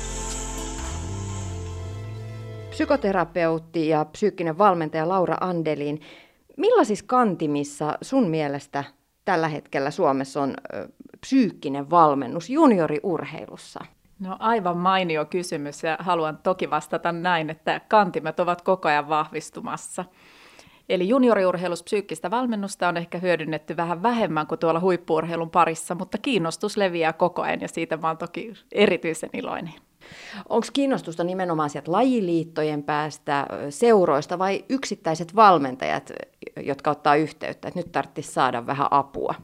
Psykoterapeutti ja psyykkinen valmentaja Laura Andelin. Millaisissa kantimissa sun mielestä tällä hetkellä Suomessa on psyykkinen valmennus junioriurheilussa? No aivan mainio kysymys ja haluan toki vastata näin, että kantimet ovat koko ajan vahvistumassa. Eli junioriurheilus psyykkistä valmennusta on ehkä hyödynnetty vähän vähemmän kuin tuolla huippuurheilun parissa, mutta kiinnostus leviää koko ajan ja siitä oon toki erityisen iloinen. Onko kiinnostusta nimenomaan sieltä lajiliittojen päästä, seuroista vai yksittäiset valmentajat, jotka ottaa yhteyttä, että nyt tarvitsisi saada vähän apua?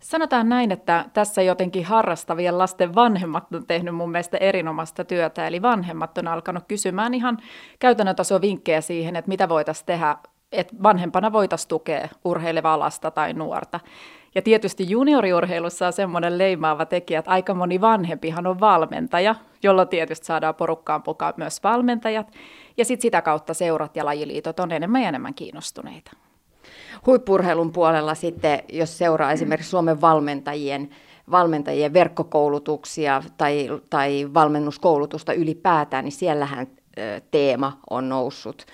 Sanotaan näin, että tässä jotenkin harrastavien lasten vanhemmat on tehnyt mun mielestä erinomaista työtä, eli vanhemmat on alkanut kysymään ihan käytännön taso vinkkejä siihen, että mitä voitaisiin tehdä, että vanhempana voitaisiin tukea urheilevaa lasta tai nuorta. Ja tietysti junioriurheilussa on semmoinen leimaava tekijä, että aika moni vanhempihan on valmentaja, jolloin tietysti saadaan porukkaan mukaan myös valmentajat. Ja sitten sitä kautta seurat ja lajiliitot on enemmän ja enemmän kiinnostuneita. Huippurheilun puolella sitten, jos seuraa esimerkiksi Suomen valmentajien valmentajien verkkokoulutuksia tai, tai valmennuskoulutusta ylipäätään, niin siellähän teema on noussut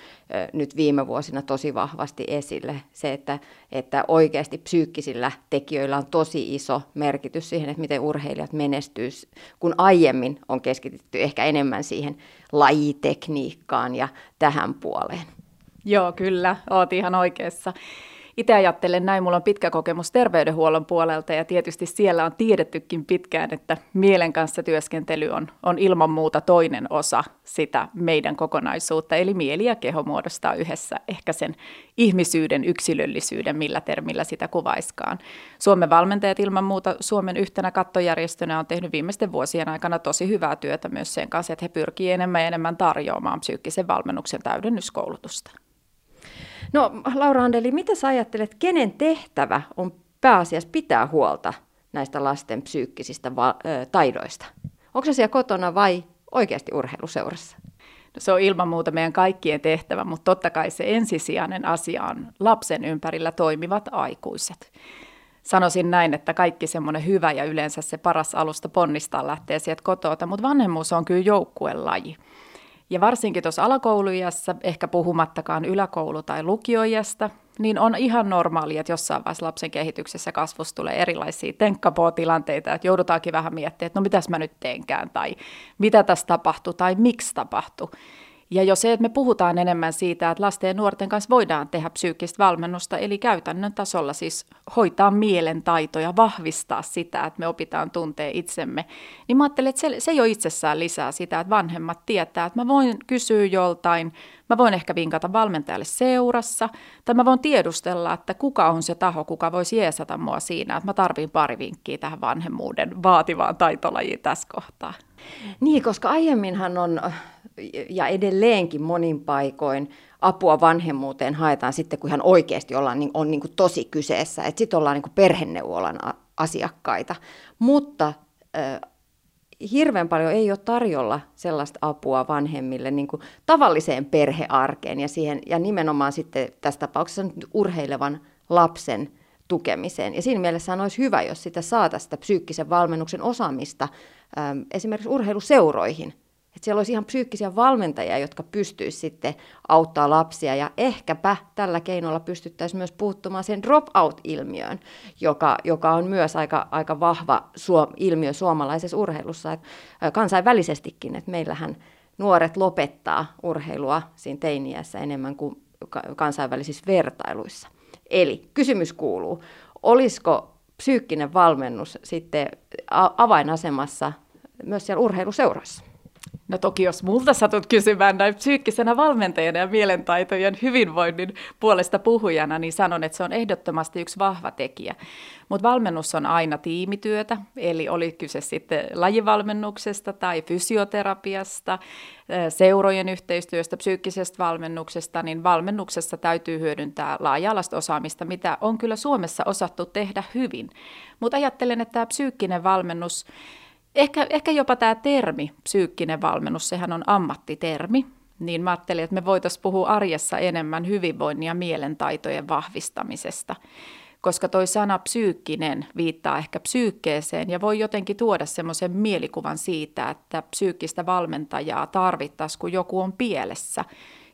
nyt viime vuosina tosi vahvasti esille. Se, että, että oikeasti psyykkisillä tekijöillä on tosi iso merkitys siihen, että miten urheilijat menestyys, kun aiemmin on keskitytty ehkä enemmän siihen lajitekniikkaan ja tähän puoleen. Joo, kyllä, oot ihan oikeassa. Itse ajattelen näin, mulla on pitkä kokemus terveydenhuollon puolelta ja tietysti siellä on tiedettykin pitkään, että mielen kanssa työskentely on, on ilman muuta toinen osa sitä meidän kokonaisuutta. Eli mieli ja keho muodostaa yhdessä ehkä sen ihmisyyden, yksilöllisyyden, millä termillä sitä kuvaiskaan. Suomen valmentajat ilman muuta Suomen yhtenä kattojärjestönä on tehnyt viimeisten vuosien aikana tosi hyvää työtä myös sen kanssa, että he pyrkii enemmän ja enemmän tarjoamaan psyykkisen valmennuksen täydennyskoulutusta. No Laura Andeli, mitä sä ajattelet, kenen tehtävä on pääasiassa pitää huolta näistä lasten psyykkisistä va- taidoista? Onko se siellä kotona vai oikeasti urheiluseurassa? No, se on ilman muuta meidän kaikkien tehtävä, mutta totta kai se ensisijainen asia on lapsen ympärillä toimivat aikuiset. Sanoisin näin, että kaikki semmoinen hyvä ja yleensä se paras alusta ponnistaa lähtee sieltä kotota, mutta vanhemmuus on kyllä joukkuelaji. Ja varsinkin tuossa alakoulujassa, ehkä puhumattakaan yläkoulu- tai lukioijasta, niin on ihan normaalia, että jossain vaiheessa lapsen kehityksessä kasvussa tulee erilaisia tenkkapoo-tilanteita, että joudutaankin vähän miettimään, että no mitäs mä nyt teenkään, tai mitä tässä tapahtuu, tai miksi tapahtuu. Ja jo se, että me puhutaan enemmän siitä, että lasten ja nuorten kanssa voidaan tehdä psyykkistä valmennusta, eli käytännön tasolla siis hoitaa mielen taitoja, vahvistaa sitä, että me opitaan tuntee itsemme, niin mä ajattelen, että se, se jo itsessään lisää sitä, että vanhemmat tietää, että mä voin kysyä joltain, mä voin ehkä vinkata valmentajalle seurassa, tai mä voin tiedustella, että kuka on se taho, kuka voisi jeesata mua siinä, että mä tarvin pari vinkkiä tähän vanhemmuuden vaativaan taitolajiin tässä kohtaa. Niin, koska aiemminhan on ja edelleenkin monin paikoin apua vanhemmuuteen haetaan sitten, kun ihan oikeasti ollaan, niin, on niin kuin tosi kyseessä, että sitten ollaan niin kuin perheneuvolan asiakkaita. Mutta äh, hirveän paljon ei ole tarjolla sellaista apua vanhemmille niin kuin tavalliseen perhearkeen ja, siihen, ja nimenomaan sitten tässä tapauksessa nyt urheilevan lapsen tukemiseen. Ja siinä mielessä olisi hyvä, jos sitä saataisiin sitä psyykkisen valmennuksen osaamista ähm, esimerkiksi urheiluseuroihin että siellä olisi ihan psyykkisiä valmentajia, jotka pystyisivät sitten auttaa lapsia ja ehkäpä tällä keinolla pystyttäisiin myös puuttumaan sen drop-out-ilmiöön, joka, joka on myös aika, aika vahva suom, ilmiö suomalaisessa urheilussa, että kansainvälisestikin, että meillähän nuoret lopettaa urheilua siinä teiniässä enemmän kuin kansainvälisissä vertailuissa. Eli kysymys kuuluu, olisiko psyykkinen valmennus sitten avainasemassa myös siellä urheiluseuroissa? No toki jos multa satut kysymään näin psyykkisenä valmentajana ja mielentaitojen hyvinvoinnin puolesta puhujana, niin sanon, että se on ehdottomasti yksi vahva tekijä. Mutta valmennus on aina tiimityötä, eli oli kyse sitten lajivalmennuksesta tai fysioterapiasta, seurojen yhteistyöstä, psyykkisestä valmennuksesta, niin valmennuksessa täytyy hyödyntää laaja-alaista osaamista, mitä on kyllä Suomessa osattu tehdä hyvin. Mutta ajattelen, että tämä psyykkinen valmennus Ehkä, ehkä jopa tämä termi, psyykkinen valmennus, sehän on ammattitermi, niin mä ajattelin, että me voitaisiin puhua arjessa enemmän hyvinvoinnin ja mielentaitojen vahvistamisesta, koska toi sana psyykkinen viittaa ehkä psyykkeeseen ja voi jotenkin tuoda semmoisen mielikuvan siitä, että psyykkistä valmentajaa tarvittaisiin, kun joku on pielessä.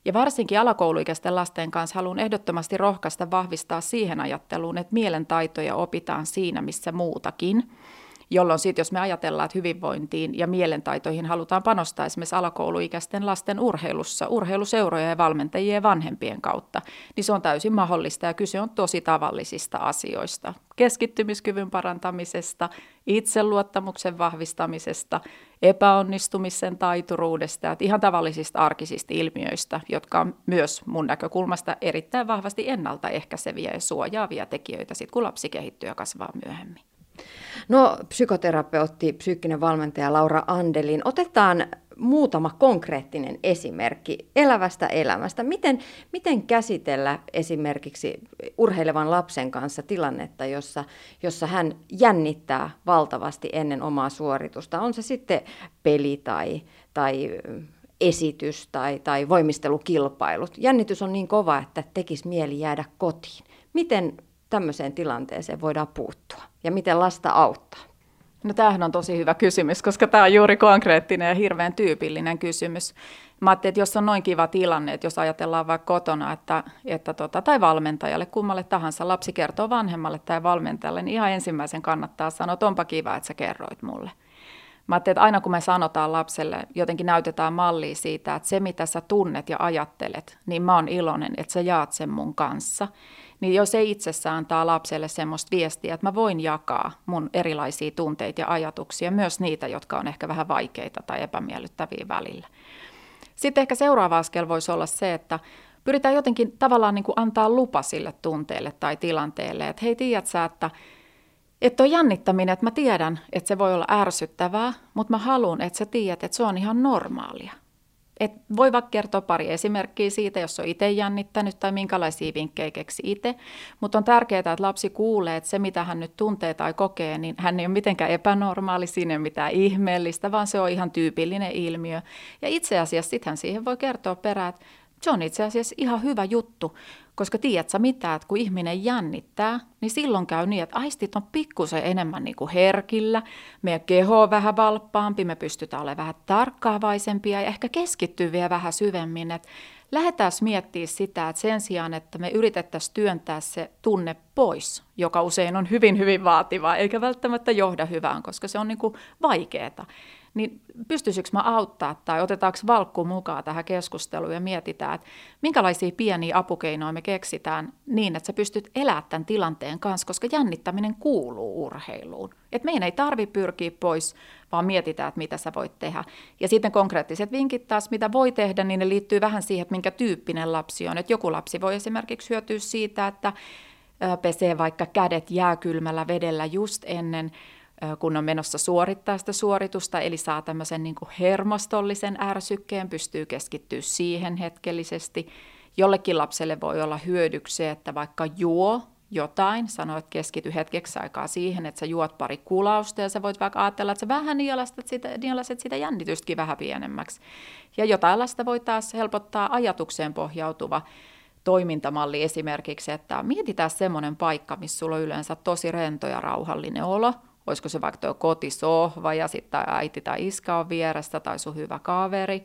Ja varsinkin alakouluikäisten lasten kanssa haluan ehdottomasti rohkaista vahvistaa siihen ajatteluun, että mielentaitoja opitaan siinä, missä muutakin – jolloin sitten jos me ajatellaan, että hyvinvointiin ja mielentaitoihin halutaan panostaa esimerkiksi alakouluikäisten lasten urheilussa, urheiluseuroja ja valmentajien vanhempien kautta, niin se on täysin mahdollista ja kyse on tosi tavallisista asioista. Keskittymiskyvyn parantamisesta, itseluottamuksen vahvistamisesta, epäonnistumisen taituruudesta, että ihan tavallisista arkisista ilmiöistä, jotka on myös mun näkökulmasta erittäin vahvasti ennaltaehkäiseviä ja suojaavia tekijöitä, sit kun lapsi kehittyy ja kasvaa myöhemmin. No, psykoterapeutti, psyykkinen valmentaja Laura Andelin. Otetaan muutama konkreettinen esimerkki elävästä elämästä. Miten, miten käsitellä esimerkiksi urheilevan lapsen kanssa tilannetta, jossa, jossa hän jännittää valtavasti ennen omaa suoritusta? On se sitten peli tai, tai esitys tai, tai voimistelukilpailut. Jännitys on niin kova, että tekisi mieli jäädä kotiin. Miten tämmöiseen tilanteeseen voidaan puuttua ja miten lasta auttaa? No tämähän on tosi hyvä kysymys, koska tämä on juuri konkreettinen ja hirveän tyypillinen kysymys. Mä että jos on noin kiva tilanne, että jos ajatellaan vaikka kotona, että, että tota, tai valmentajalle, kummalle tahansa, lapsi kertoo vanhemmalle tai valmentajalle, niin ihan ensimmäisen kannattaa sanoa, että onpa kiva, että sä kerroit mulle. Mä ajattelin, että aina kun me sanotaan lapselle, jotenkin näytetään mallia siitä, että se mitä sä tunnet ja ajattelet, niin mä oon iloinen, että sä jaat sen mun kanssa. Niin jos se itsessään antaa lapselle semmoista viestiä, että mä voin jakaa mun erilaisia tunteita ja ajatuksia, myös niitä, jotka on ehkä vähän vaikeita tai epämiellyttäviä välillä. Sitten ehkä seuraava askel voisi olla se, että pyritään jotenkin tavallaan niin kuin antaa lupa sille tunteelle tai tilanteelle, että hei tiedät sä, että että on jännittäminen, että mä tiedän, että se voi olla ärsyttävää, mutta mä haluan, että sä tiedät, että se on ihan normaalia. Et voi vaikka kertoa pari esimerkkiä siitä, jos on itse jännittänyt tai minkälaisia vinkkejä keksi itse, mutta on tärkeää, että lapsi kuulee, että se mitä hän nyt tuntee tai kokee, niin hän ei ole mitenkään epänormaali, siinä ei ole mitään ihmeellistä, vaan se on ihan tyypillinen ilmiö. Ja itse asiassa sittenhän siihen voi kertoa perään, että se on itse asiassa ihan hyvä juttu, koska tiedät sä mitä, että kun ihminen jännittää, niin silloin käy niin, että aistit on pikkusen enemmän niin kuin herkillä, meidän keho on vähän valppaampi, me pystytään olemaan vähän tarkkaavaisempia ja ehkä keskittyä vielä vähän syvemmin, että lähdetään miettimään sitä, että sen sijaan, että me yritettäisiin työntää se tunne pois, joka usein on hyvin, hyvin vaativaa, eikä välttämättä johda hyvään, koska se on niin kuin vaikeaa, niin pystyisikö mä auttaa tai otetaanko valkku mukaan tähän keskusteluun ja mietitään, että minkälaisia pieniä apukeinoja me keksitään niin, että sä pystyt elämään tämän tilanteen kanssa, koska jännittäminen kuuluu urheiluun. Et meidän ei tarvi pyrkiä pois, vaan mietitään, että mitä sä voit tehdä. Ja sitten konkreettiset vinkit taas, mitä voi tehdä, niin ne liittyy vähän siihen, että minkä tyyppinen lapsi on. Että joku lapsi voi esimerkiksi hyötyä siitä, että pesee vaikka kädet jääkylmällä vedellä just ennen kun on menossa suorittaa sitä suoritusta, eli saa tämmöisen niin kuin hermostollisen ärsykkeen, pystyy keskittyä siihen hetkellisesti. Jollekin lapselle voi olla hyödyksi, että vaikka juo jotain, sanoo, että keskity hetkeksi aikaa siihen, että sä juot pari kulausta ja sä voit vaikka ajatella, että sä vähän nielastat sitä, nielaset sitä jännitystäkin vähän pienemmäksi. Ja jotain lasta voi taas helpottaa ajatukseen pohjautuva toimintamalli esimerkiksi, että mietitään semmoinen paikka, missä sulla on yleensä tosi rento ja rauhallinen olo, olisiko se vaikka tuo kotisohva ja sitten äiti tai iska on vierestä tai sun hyvä kaveri,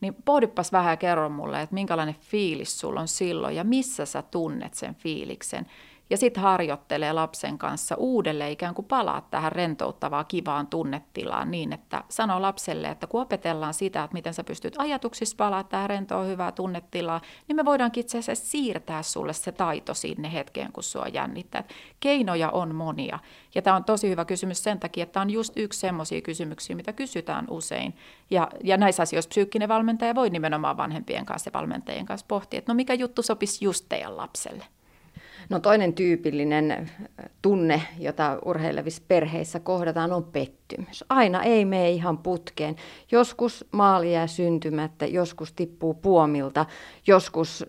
niin pohdipas vähän ja kerro mulle, että minkälainen fiilis sulla on silloin ja missä sä tunnet sen fiiliksen. Ja sitten harjoittelee lapsen kanssa uudelleen ikään kuin palaa tähän rentouttavaan kivaan tunnetilaan niin, että sanoo lapselle, että kun opetellaan sitä, että miten sä pystyt ajatuksissa palaa tähän rentoon hyvää tunnetilaa, niin me voidaankin itse asiassa siirtää sulle se taito sinne hetkeen, kun sua jännittää. Keinoja on monia. Ja tämä on tosi hyvä kysymys sen takia, että tämä on just yksi semmoisia kysymyksiä, mitä kysytään usein. Ja, ja näissä asioissa psyykkinen valmentaja voi nimenomaan vanhempien kanssa ja valmentajien kanssa pohtia, että no mikä juttu sopisi just teidän lapselle. No toinen tyypillinen tunne, jota urheilevissa perheissä kohdataan, on pettymys. Aina ei mene ihan putkeen. Joskus maali jää syntymättä, joskus tippuu puomilta, joskus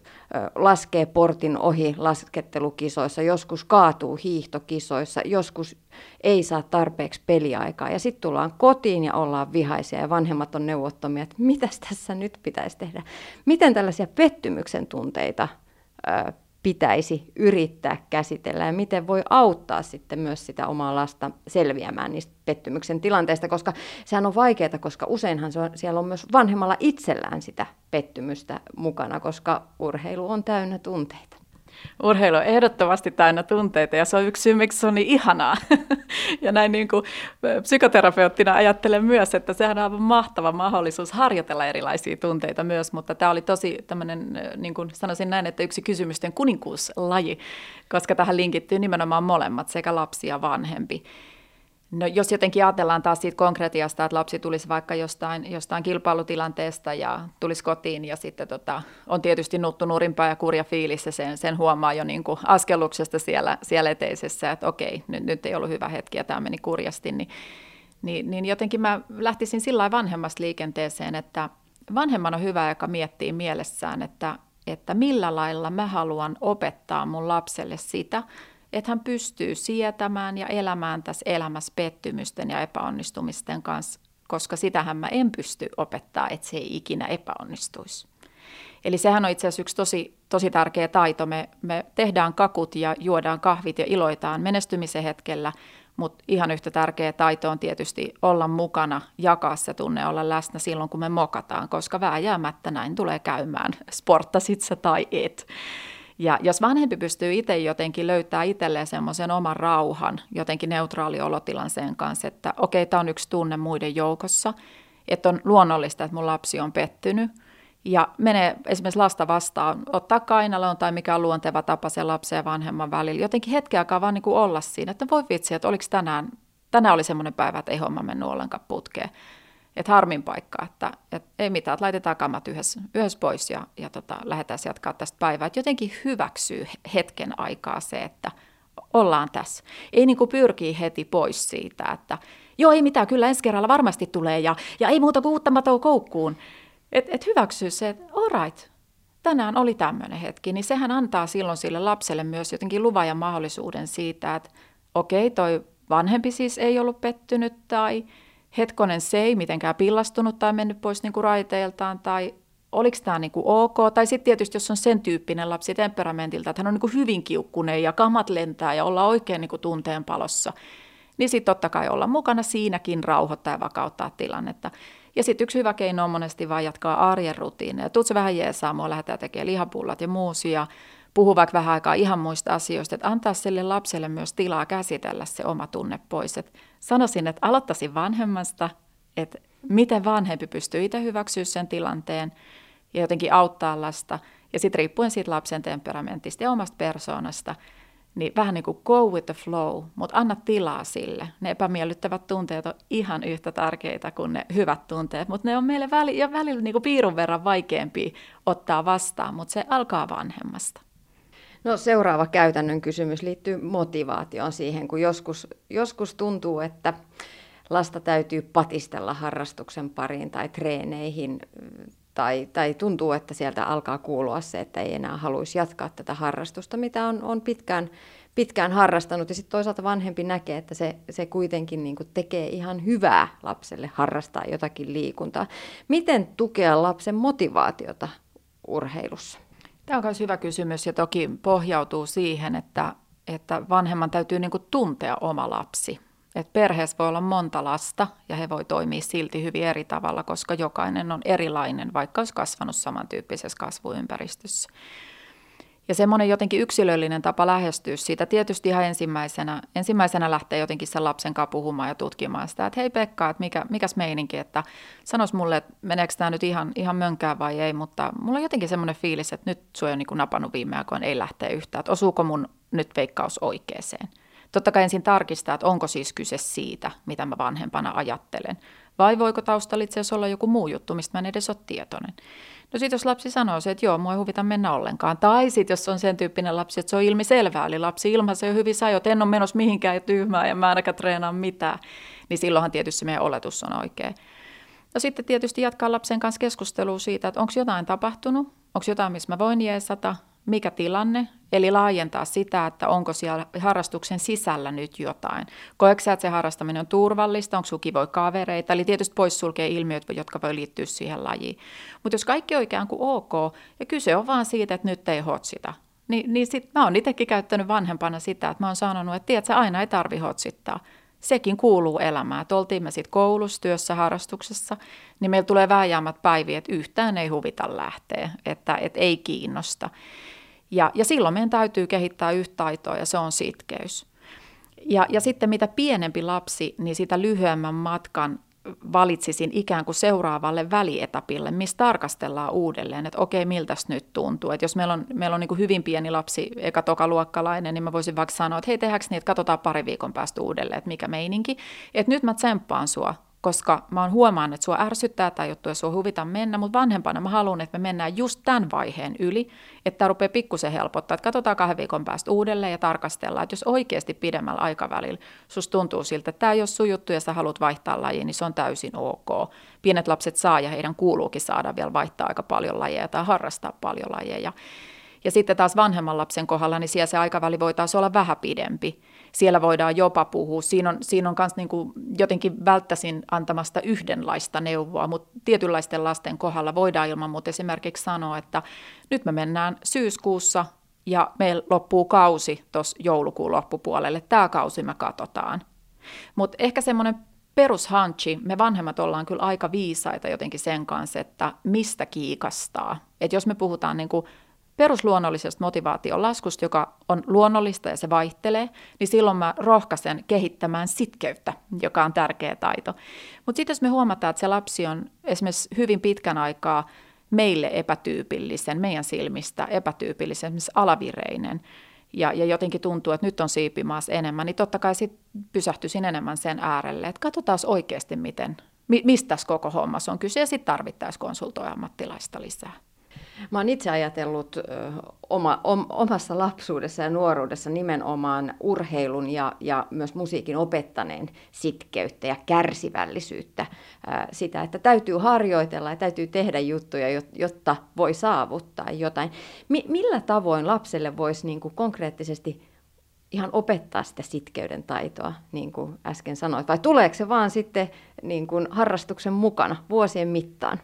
laskee portin ohi laskettelukisoissa, joskus kaatuu hiihtokisoissa, joskus ei saa tarpeeksi peliaikaa. Ja sitten tullaan kotiin ja ollaan vihaisia ja vanhemmat on neuvottomia, että mitä tässä nyt pitäisi tehdä. Miten tällaisia pettymyksen tunteita pitäisi yrittää käsitellä ja miten voi auttaa sitten myös sitä omaa lasta selviämään niistä pettymyksen tilanteista, koska sehän on vaikeaa, koska useinhan se on, siellä on myös vanhemmalla itsellään sitä pettymystä mukana, koska urheilu on täynnä tunteita. Urheilu on ehdottomasti täynnä tunteita ja se on yksi syy, miksi se on niin ihanaa. ja näin niin kuin psykoterapeuttina ajattelen myös, että sehän on aivan mahtava mahdollisuus harjoitella erilaisia tunteita myös, mutta tämä oli tosi tämmöinen, niin kuin sanoisin näin, että yksi kysymysten kuninkuuslaji, koska tähän linkittyy nimenomaan molemmat, sekä lapsi ja vanhempi. No jos jotenkin ajatellaan taas siitä konkretiasta, että lapsi tulisi vaikka jostain, jostain kilpailutilanteesta ja tulisi kotiin ja sitten tota, on tietysti nuttu nurinpää ja kurja fiilis ja sen, sen huomaa jo niin kuin askelluksesta siellä, siellä eteisessä, että okei, nyt, nyt ei ollut hyvä hetki ja tämä meni kurjasti, niin, niin, niin jotenkin mä lähtisin sillä vanhemmasta liikenteeseen, että vanhemman on hyvä, joka miettii mielessään, että, että millä lailla mä haluan opettaa mun lapselle sitä, että hän pystyy sietämään ja elämään tässä elämässä pettymysten ja epäonnistumisten kanssa, koska sitähän mä en pysty opettaa, että se ei ikinä epäonnistuisi. Eli sehän on itse asiassa yksi tosi, tosi tärkeä taito. Me, me tehdään kakut ja juodaan kahvit ja iloitaan menestymisen hetkellä, mutta ihan yhtä tärkeä taito on tietysti olla mukana, jakaa se tunne, olla läsnä silloin, kun me mokataan, koska vääjäämättä näin tulee käymään, sporttasit sä tai et. Ja jos vanhempi pystyy itse jotenkin löytää itselleen semmoisen oman rauhan, jotenkin neutraali olotilan sen kanssa, että okei, okay, tämä on yksi tunne muiden joukossa, että on luonnollista, että mun lapsi on pettynyt, ja menee esimerkiksi lasta vastaan, ottaa kainaloon tai mikä on luonteva tapa sen lapsen ja vanhemman välillä. Jotenkin hetken aikaa vaan niin kuin olla siinä, että voi vitsi, että oliko tänään, tänään oli semmoinen päivä, että ei homma mennyt ollenkaan putkeen. Että harmin paikka, että, että ei mitään, että laitetaan kamat yhdessä, yhdessä pois ja, ja tota, lähdetään jatkaa tästä päivää. Että jotenkin hyväksyy hetken aikaa se, että ollaan tässä. Ei niin kuin pyrkii heti pois siitä, että joo ei mitään, kyllä ensi kerralla varmasti tulee ja, ja ei muuta kuin uutta matoa koukkuun. Että et hyväksyy se, että all right, tänään oli tämmöinen hetki, niin sehän antaa silloin sille lapselle myös jotenkin luvan ja mahdollisuuden siitä, että okei, okay, toi vanhempi siis ei ollut pettynyt tai hetkonen se ei mitenkään pillastunut tai mennyt pois niinku raiteiltaan tai oliko tämä niinku ok. Tai sitten tietysti, jos on sen tyyppinen lapsi temperamentilta, että hän on niinku hyvin kiukkunen ja kamat lentää ja olla oikein niinku tunteen palossa, niin sitten totta kai olla mukana siinäkin rauhoittaa ja vakauttaa tilannetta. Ja sitten yksi hyvä keino on monesti vaan jatkaa arjen rutiineja. Tuut vähän jeesaa, mua lähdetään tekemään lihapullat ja muusia, puhuu vaikka vähän aikaa ihan muista asioista, että antaa sille lapselle myös tilaa käsitellä se oma tunne pois. Et sanoisin, että aloittaisin vanhemmasta, että miten vanhempi pystyy itse hyväksyä sen tilanteen ja jotenkin auttaa lasta. Ja sitten riippuen siitä lapsen temperamentista ja omasta persoonasta, niin vähän niin kuin go with the flow, mutta anna tilaa sille. Ne epämiellyttävät tunteet on ihan yhtä tärkeitä kuin ne hyvät tunteet, mutta ne on meille väli, jo välillä niin kuin piirun verran vaikeampi ottaa vastaan, mutta se alkaa vanhemmasta. No seuraava käytännön kysymys liittyy motivaatioon siihen, kun joskus, joskus tuntuu, että lasta täytyy patistella harrastuksen pariin tai treeneihin tai, tai tuntuu, että sieltä alkaa kuulua se, että ei enää haluaisi jatkaa tätä harrastusta, mitä on, on pitkään, pitkään harrastanut. Ja sitten toisaalta vanhempi näkee, että se, se kuitenkin niin tekee ihan hyvää lapselle harrastaa jotakin liikuntaa. Miten tukea lapsen motivaatiota urheilussa? Tämä on myös hyvä kysymys ja toki pohjautuu siihen, että, että vanhemman täytyy niin tuntea oma lapsi. Et perheessä voi olla monta lasta ja he voi toimia silti hyvin eri tavalla, koska jokainen on erilainen, vaikka olisi kasvanut samantyyppisessä kasvuympäristössä. Ja semmoinen jotenkin yksilöllinen tapa lähestyä siitä, tietysti ihan ensimmäisenä, ensimmäisenä lähtee jotenkin sen lapsen kanssa puhumaan ja tutkimaan sitä, että hei Pekka, että mikä, mikäs meininki, että sanois mulle, että meneekö tämä nyt ihan, ihan mönkään vai ei, mutta mulla on jotenkin semmoinen fiilis, että nyt sua on niin napannut viime aikoina, ei lähteä yhtään, että osuuko mun nyt veikkaus oikeeseen. Totta kai ensin tarkistaa, että onko siis kyse siitä, mitä mä vanhempana ajattelen, vai voiko taustalla itse asiassa olla joku muu juttu, mistä mä en edes ole tietoinen. No sitten jos lapsi sanoo se, että joo, mua ei huvita mennä ollenkaan. Tai sitten jos on sen tyyppinen lapsi, että se on ilmiselvää, eli lapsi ilmaisee jo hyvin että en ole menossa mihinkään tyhmää ja mä ainakaan treenaa mitään, niin silloinhan tietysti meidän oletus on oikein. No sitten tietysti jatkaa lapsen kanssa keskustelua siitä, että onko jotain tapahtunut, onko jotain, missä mä voin jeesata, mikä tilanne, eli laajentaa sitä, että onko siellä harrastuksen sisällä nyt jotain. Koetko että se harrastaminen on turvallista, onko suki voi kavereita, eli tietysti poissulkee ilmiöt, jotka voi liittyä siihen lajiin. Mutta jos kaikki on ikään kuin ok, ja kyse on vaan siitä, että nyt ei hotsita, niin, niin sit mä oon itsekin käyttänyt vanhempana sitä, että mä oon sanonut, että tiedät, aina ei tarvi hotsittaa. Sekin kuuluu elämään. Että oltiin me sitten koulussa, työssä, harrastuksessa, niin meillä tulee vääjäämät päiviä, että yhtään ei huvita lähteä, että, että ei kiinnosta. Ja, ja silloin meidän täytyy kehittää yhtä taitoa ja se on sitkeys. Ja, ja sitten mitä pienempi lapsi, niin sitä lyhyemmän matkan valitsisin ikään kuin seuraavalle välietapille, missä tarkastellaan uudelleen, että okei, miltä nyt tuntuu. Että jos meillä on, meillä on niin hyvin pieni lapsi, eka tokaluokkalainen, niin mä voisin vaikka sanoa, että hei, tehdäänkö niin, että katsotaan pari viikon päästä uudelleen, että mikä meininki. Että nyt mä tsemppaan sua, koska mä oon huomaan, että sua ärsyttää tämä juttu ja sua huvita mennä, mutta vanhempana mä haluan, että me mennään just tämän vaiheen yli, että tämä rupeaa pikkusen helpottaa, että katsotaan kahden viikon päästä uudelleen ja tarkastellaan, että jos oikeasti pidemmällä aikavälillä sus tuntuu siltä, että tämä ei ole sun juttu ja sä haluat vaihtaa lajiin, niin se on täysin ok. Pienet lapset saa ja heidän kuuluukin saada vielä vaihtaa aika paljon lajeja tai harrastaa paljon lajeja. Ja sitten taas vanhemman lapsen kohdalla, niin siellä se aikaväli voi taas olla vähän pidempi. Siellä voidaan jopa puhua. Siinä on, siinä on myös niin jotenkin välttäisin antamasta yhdenlaista neuvoa, mutta tietynlaisten lasten kohdalla voidaan ilman muuta esimerkiksi sanoa, että nyt me mennään syyskuussa ja meillä loppuu kausi tuossa joulukuun loppupuolelle. Tämä kausi me katsotaan Mutta ehkä semmoinen perushanchi, me vanhemmat ollaan kyllä aika viisaita jotenkin sen kanssa, että mistä kiikastaa. Et jos me puhutaan niin kuin perusluonnollisesta motivaation laskusta, joka on luonnollista ja se vaihtelee, niin silloin mä rohkaisen kehittämään sitkeyttä, joka on tärkeä taito. Mutta sitten jos me huomataan, että se lapsi on esimerkiksi hyvin pitkän aikaa meille epätyypillisen, meidän silmistä epätyypillisen, esimerkiksi alavireinen, ja, ja jotenkin tuntuu, että nyt on siipimaas enemmän, niin totta kai sit pysähtyisin enemmän sen äärelle, että katsotaan oikeasti, miten, mistä tässä koko hommassa on kyse, ja sitten tarvittaisiin konsultoida ammattilaista lisää. Mä oon itse ajatellut oma, om, omassa lapsuudessa ja nuoruudessa nimenomaan urheilun ja, ja myös musiikin opettaneen sitkeyttä ja kärsivällisyyttä. Sitä, että täytyy harjoitella ja täytyy tehdä juttuja, jotta voi saavuttaa jotain. Mi, millä tavoin lapselle voisi niin kuin konkreettisesti ihan opettaa sitä sitkeyden taitoa, niin kuin äsken sanoit, vai tuleeko se vaan sitten niin kuin harrastuksen mukana vuosien mittaan?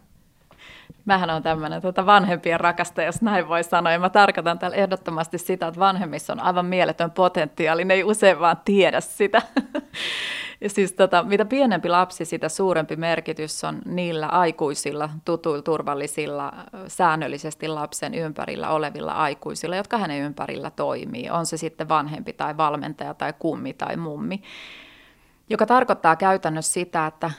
Mähän on tämmöinen tota vanhempien rakastaja, jos näin voi sanoa. Ja mä tarkoitan täällä ehdottomasti sitä, että vanhemmissa on aivan mieletön potentiaali. Ne ei usein vaan tiedä sitä. Ja siis tota, mitä pienempi lapsi, sitä suurempi merkitys on niillä aikuisilla, tutuilla, turvallisilla, säännöllisesti lapsen ympärillä olevilla aikuisilla, jotka hänen ympärillä toimii. On se sitten vanhempi tai valmentaja tai kummi tai mummi joka tarkoittaa käytännössä sitä, että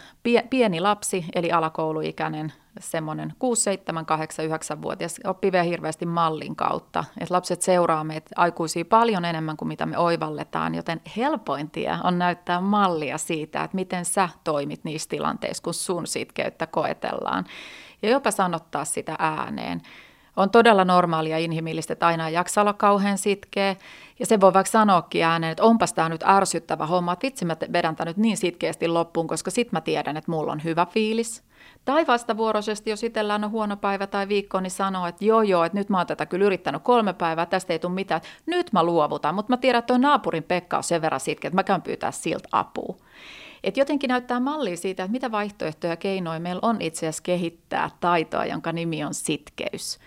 pieni lapsi, eli alakouluikäinen, semmoinen 6, 7, 8, 9-vuotias oppii vielä hirveästi mallin kautta. Et lapset seuraa meitä aikuisia paljon enemmän kuin mitä me oivalletaan, joten helpoin tie on näyttää mallia siitä, että miten sä toimit niissä tilanteissa, kun sun sitkeyttä koetellaan. Ja jopa sanottaa sitä ääneen. On todella normaalia inhimillistä, että aina ei jaksa olla kauhean sitkeä. Ja se voi vaikka sanoakin ääneen, että onpas tämä nyt ärsyttävä homma, että vitsi mä vedän nyt niin sitkeästi loppuun, koska sit mä tiedän, että mulla on hyvä fiilis. Tai vastavuoroisesti, jos itsellään on huono päivä tai viikko, niin sanoo, että joo joo, että nyt mä oon tätä kyllä yrittänyt kolme päivää, tästä ei tule mitään, nyt mä luovutan, mutta mä tiedän, että tuo naapurin Pekka on sen verran sitkeä, että mä käyn pyytää siltä apua. Et jotenkin näyttää mallia siitä, että mitä vaihtoehtoja ja keinoja meillä on itse asiassa kehittää taitoa, jonka nimi on sitkeys.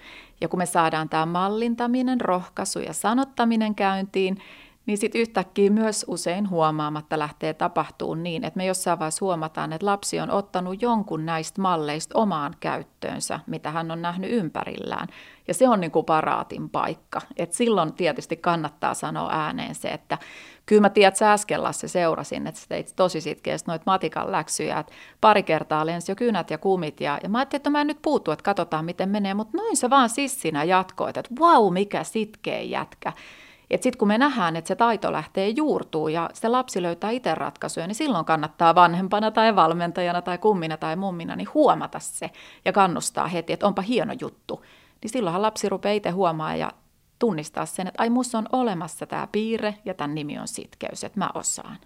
Ja kun me saadaan tämä mallintaminen, rohkaisu ja sanottaminen käyntiin, niin sitten yhtäkkiä myös usein huomaamatta lähtee tapahtumaan niin, että me jossain vaiheessa huomataan, että lapsi on ottanut jonkun näistä malleista omaan käyttöönsä, mitä hän on nähnyt ympärillään. Ja se on niin kuin paraatin paikka. Et silloin tietysti kannattaa sanoa ääneen se, että kyllä mä tiedän, että sä äsken Lasse seurasin, että sä teit tosi sitkeästi noita matikan läksyjä, että pari kertaa lensi jo kynät ja kumit ja, ja mä ajattelin, että mä en nyt puutu, että katsotaan miten menee, mutta noin se vaan sissinä jatkoit, että vau, wow, mikä sitkeä jätkä. Että sitten kun me nähdään, että se taito lähtee juurtuu ja se lapsi löytää itse ratkaisuja, niin silloin kannattaa vanhempana tai valmentajana tai kummina tai mummina niin huomata se ja kannustaa heti, että onpa hieno juttu. Niin silloinhan lapsi rupeaa itse huomaa ja tunnistaa sen, että ai musta on olemassa tämä piirre ja tämän nimi on sitkeys, että mä osaan.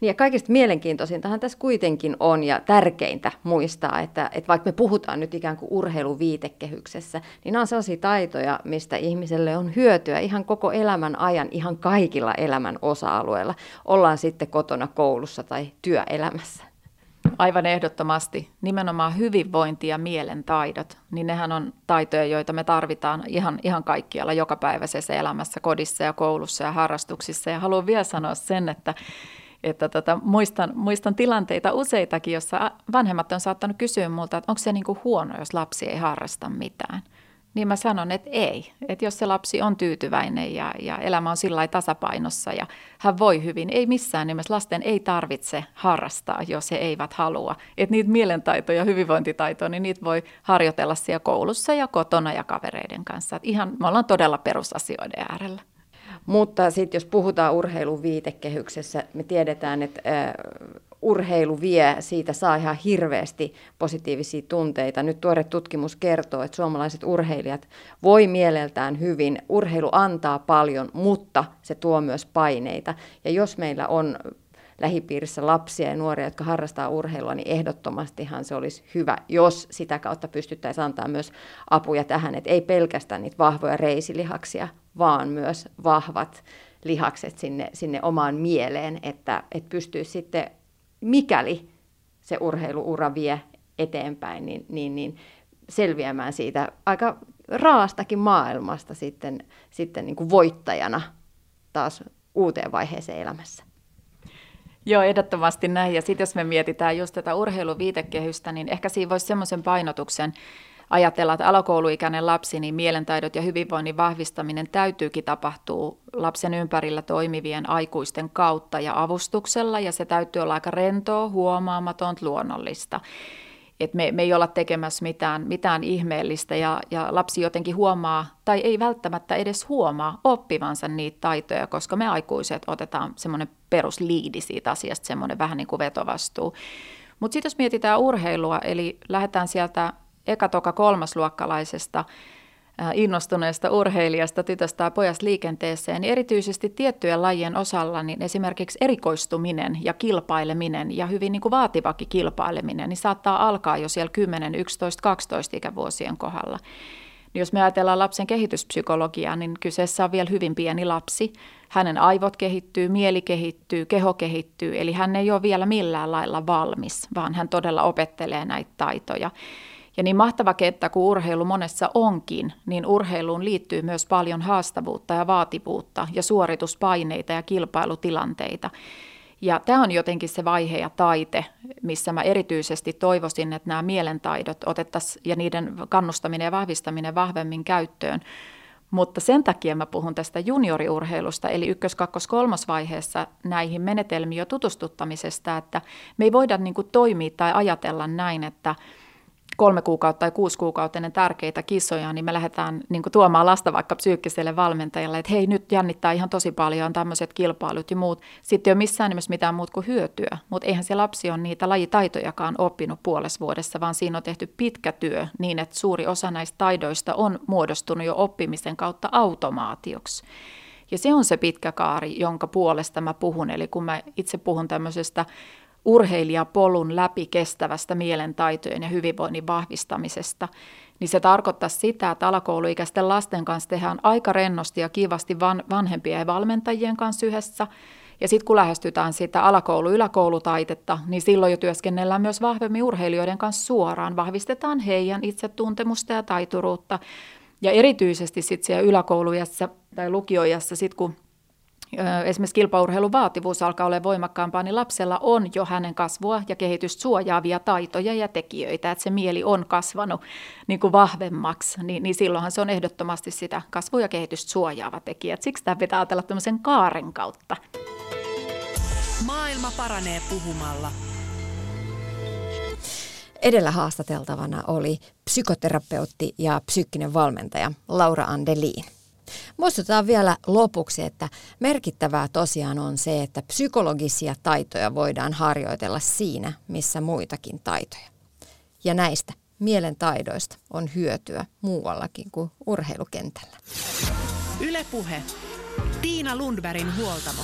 Niin ja kaikista mielenkiintoisintahan tässä kuitenkin on ja tärkeintä muistaa, että, että vaikka me puhutaan nyt ikään kuin urheiluviitekehyksessä, niin nämä on sellaisia taitoja, mistä ihmiselle on hyötyä ihan koko elämän ajan, ihan kaikilla elämän osa-alueilla. Ollaan sitten kotona, koulussa tai työelämässä. Aivan ehdottomasti. Nimenomaan hyvinvointi ja mielen taidot, niin nehän on taitoja, joita me tarvitaan ihan, ihan kaikkialla jokapäiväisessä elämässä, kodissa ja koulussa ja harrastuksissa. Ja haluan vielä sanoa sen, että että tota, muistan, muistan tilanteita useitakin, jossa vanhemmat on saattanut kysyä multa, että onko se niin kuin huono, jos lapsi ei harrasta mitään. Niin mä sanon, että ei. Että jos se lapsi on tyytyväinen ja, ja elämä on sillä tasapainossa ja hän voi hyvin, ei missään nimessä lasten ei tarvitse harrastaa, jos he eivät halua. Että niitä mielentaitoja ja hyvinvointitaitoja, niin niitä voi harjoitella siellä koulussa ja kotona ja kavereiden kanssa. Et ihan, me ollaan todella perusasioiden äärellä. Mutta sitten jos puhutaan urheilun viitekehyksessä, me tiedetään, että urheilu vie, siitä saa ihan hirveästi positiivisia tunteita. Nyt tuore tutkimus kertoo, että suomalaiset urheilijat voi mieleltään hyvin. Urheilu antaa paljon, mutta se tuo myös paineita. Ja jos meillä on lähipiirissä lapsia ja nuoria, jotka harrastaa urheilua, niin ehdottomastihan se olisi hyvä, jos sitä kautta pystyttäisiin antaa myös apuja tähän, että ei pelkästään niitä vahvoja reisilihaksia, vaan myös vahvat lihakset sinne, sinne omaan mieleen, että, että pystyy sitten, mikäli se urheiluura vie eteenpäin, niin, niin, niin selviämään siitä aika raastakin maailmasta sitten, sitten niin kuin voittajana taas uuteen vaiheeseen elämässä. Joo, ehdottomasti näin. Ja sitten jos me mietitään just tätä urheiluviitekehystä, niin ehkä siinä voisi semmoisen painotuksen ajatella, että alakouluikäinen lapsi, niin mielentaidot ja hyvinvoinnin vahvistaminen täytyykin tapahtua lapsen ympärillä toimivien aikuisten kautta ja avustuksella, ja se täytyy olla aika rentoa, huomaamatonta, luonnollista. Et me, me ei olla tekemässä mitään, mitään ihmeellistä ja, ja lapsi jotenkin huomaa, tai ei välttämättä edes huomaa oppivansa niitä taitoja, koska me aikuiset otetaan semmoinen perusliidi siitä asiasta, semmoinen vähän niin kuin vetovastuu. Mutta sitten jos mietitään urheilua, eli lähdetään sieltä eka, toka, kolmasluokkalaisesta innostuneesta urheilijasta, tytöstä ja pojasta liikenteeseen, niin erityisesti tiettyjen lajien osalla, niin esimerkiksi erikoistuminen ja kilpaileminen ja hyvin niin kuin vaativakin kilpaileminen, niin saattaa alkaa jo siellä 10, 11, 12 ikävuosien kohdalla. Niin jos me ajatellaan lapsen kehityspsykologiaa, niin kyseessä on vielä hyvin pieni lapsi. Hänen aivot kehittyy, mieli kehittyy, keho kehittyy, eli hän ei ole vielä millään lailla valmis, vaan hän todella opettelee näitä taitoja. Ja niin mahtava kenttä kuin urheilu monessa onkin, niin urheiluun liittyy myös paljon haastavuutta ja vaativuutta ja suorituspaineita ja kilpailutilanteita. Ja tämä on jotenkin se vaihe ja taite, missä mä erityisesti toivoisin, että nämä mielentaidot otettaisiin ja niiden kannustaminen ja vahvistaminen vahvemmin käyttöön. Mutta sen takia mä puhun tästä junioriurheilusta, eli ykkös-, kakkos-, kolmosvaiheessa näihin menetelmiin jo tutustuttamisesta, että me ei voida niin kuin toimia tai ajatella näin, että – kolme kuukautta tai kuusi kuukautta ennen tärkeitä kisoja, niin me lähdetään niin kuin, tuomaan lasta vaikka psyykkiselle valmentajalle, että hei nyt jännittää ihan tosi paljon tämmöiset kilpailut ja muut. Sitten ei ole missään nimessä mitään muut kuin hyötyä, mutta eihän se lapsi ole niitä lajitaitojakaan oppinut puolessa vuodessa, vaan siinä on tehty pitkä työ niin, että suuri osa näistä taidoista on muodostunut jo oppimisen kautta automaatioksi. Ja se on se pitkä kaari, jonka puolesta mä puhun. Eli kun mä itse puhun tämmöisestä urheilijapolun läpi kestävästä mielentaitojen ja hyvinvoinnin vahvistamisesta, niin se tarkoittaa sitä, että alakouluikäisten lasten kanssa tehdään aika rennosti ja kivasti van, vanhempien ja valmentajien kanssa yhdessä. Ja sitten kun lähestytään sitä alakoulu-yläkoulutaitetta, niin silloin jo työskennellään myös vahvemmin urheilijoiden kanssa suoraan. Vahvistetaan heidän itsetuntemusta ja taituruutta. Ja erityisesti sitten siellä yläkoulujassa tai lukioijassa, sit kun esimerkiksi kilpaurheilun vaativuus alkaa olla voimakkaampaa, niin lapsella on jo hänen kasvua ja kehitystä suojaavia taitoja ja tekijöitä, että se mieli on kasvanut niin kuin vahvemmaksi, niin, niin silloinhan se on ehdottomasti sitä kasvu- ja kehitystä suojaava tekijä. Siksi tämä pitää ajatella tämmöisen kaaren kautta. Maailma paranee puhumalla. Edellä haastateltavana oli psykoterapeutti ja psyykkinen valmentaja Laura Andeliin. Muistutetaan vielä lopuksi, että merkittävää tosiaan on se, että psykologisia taitoja voidaan harjoitella siinä, missä muitakin taitoja. Ja näistä mielen taidoista on hyötyä muuallakin kuin urheilukentällä. Ylepuhe. Tiina Lundbergin huoltamo.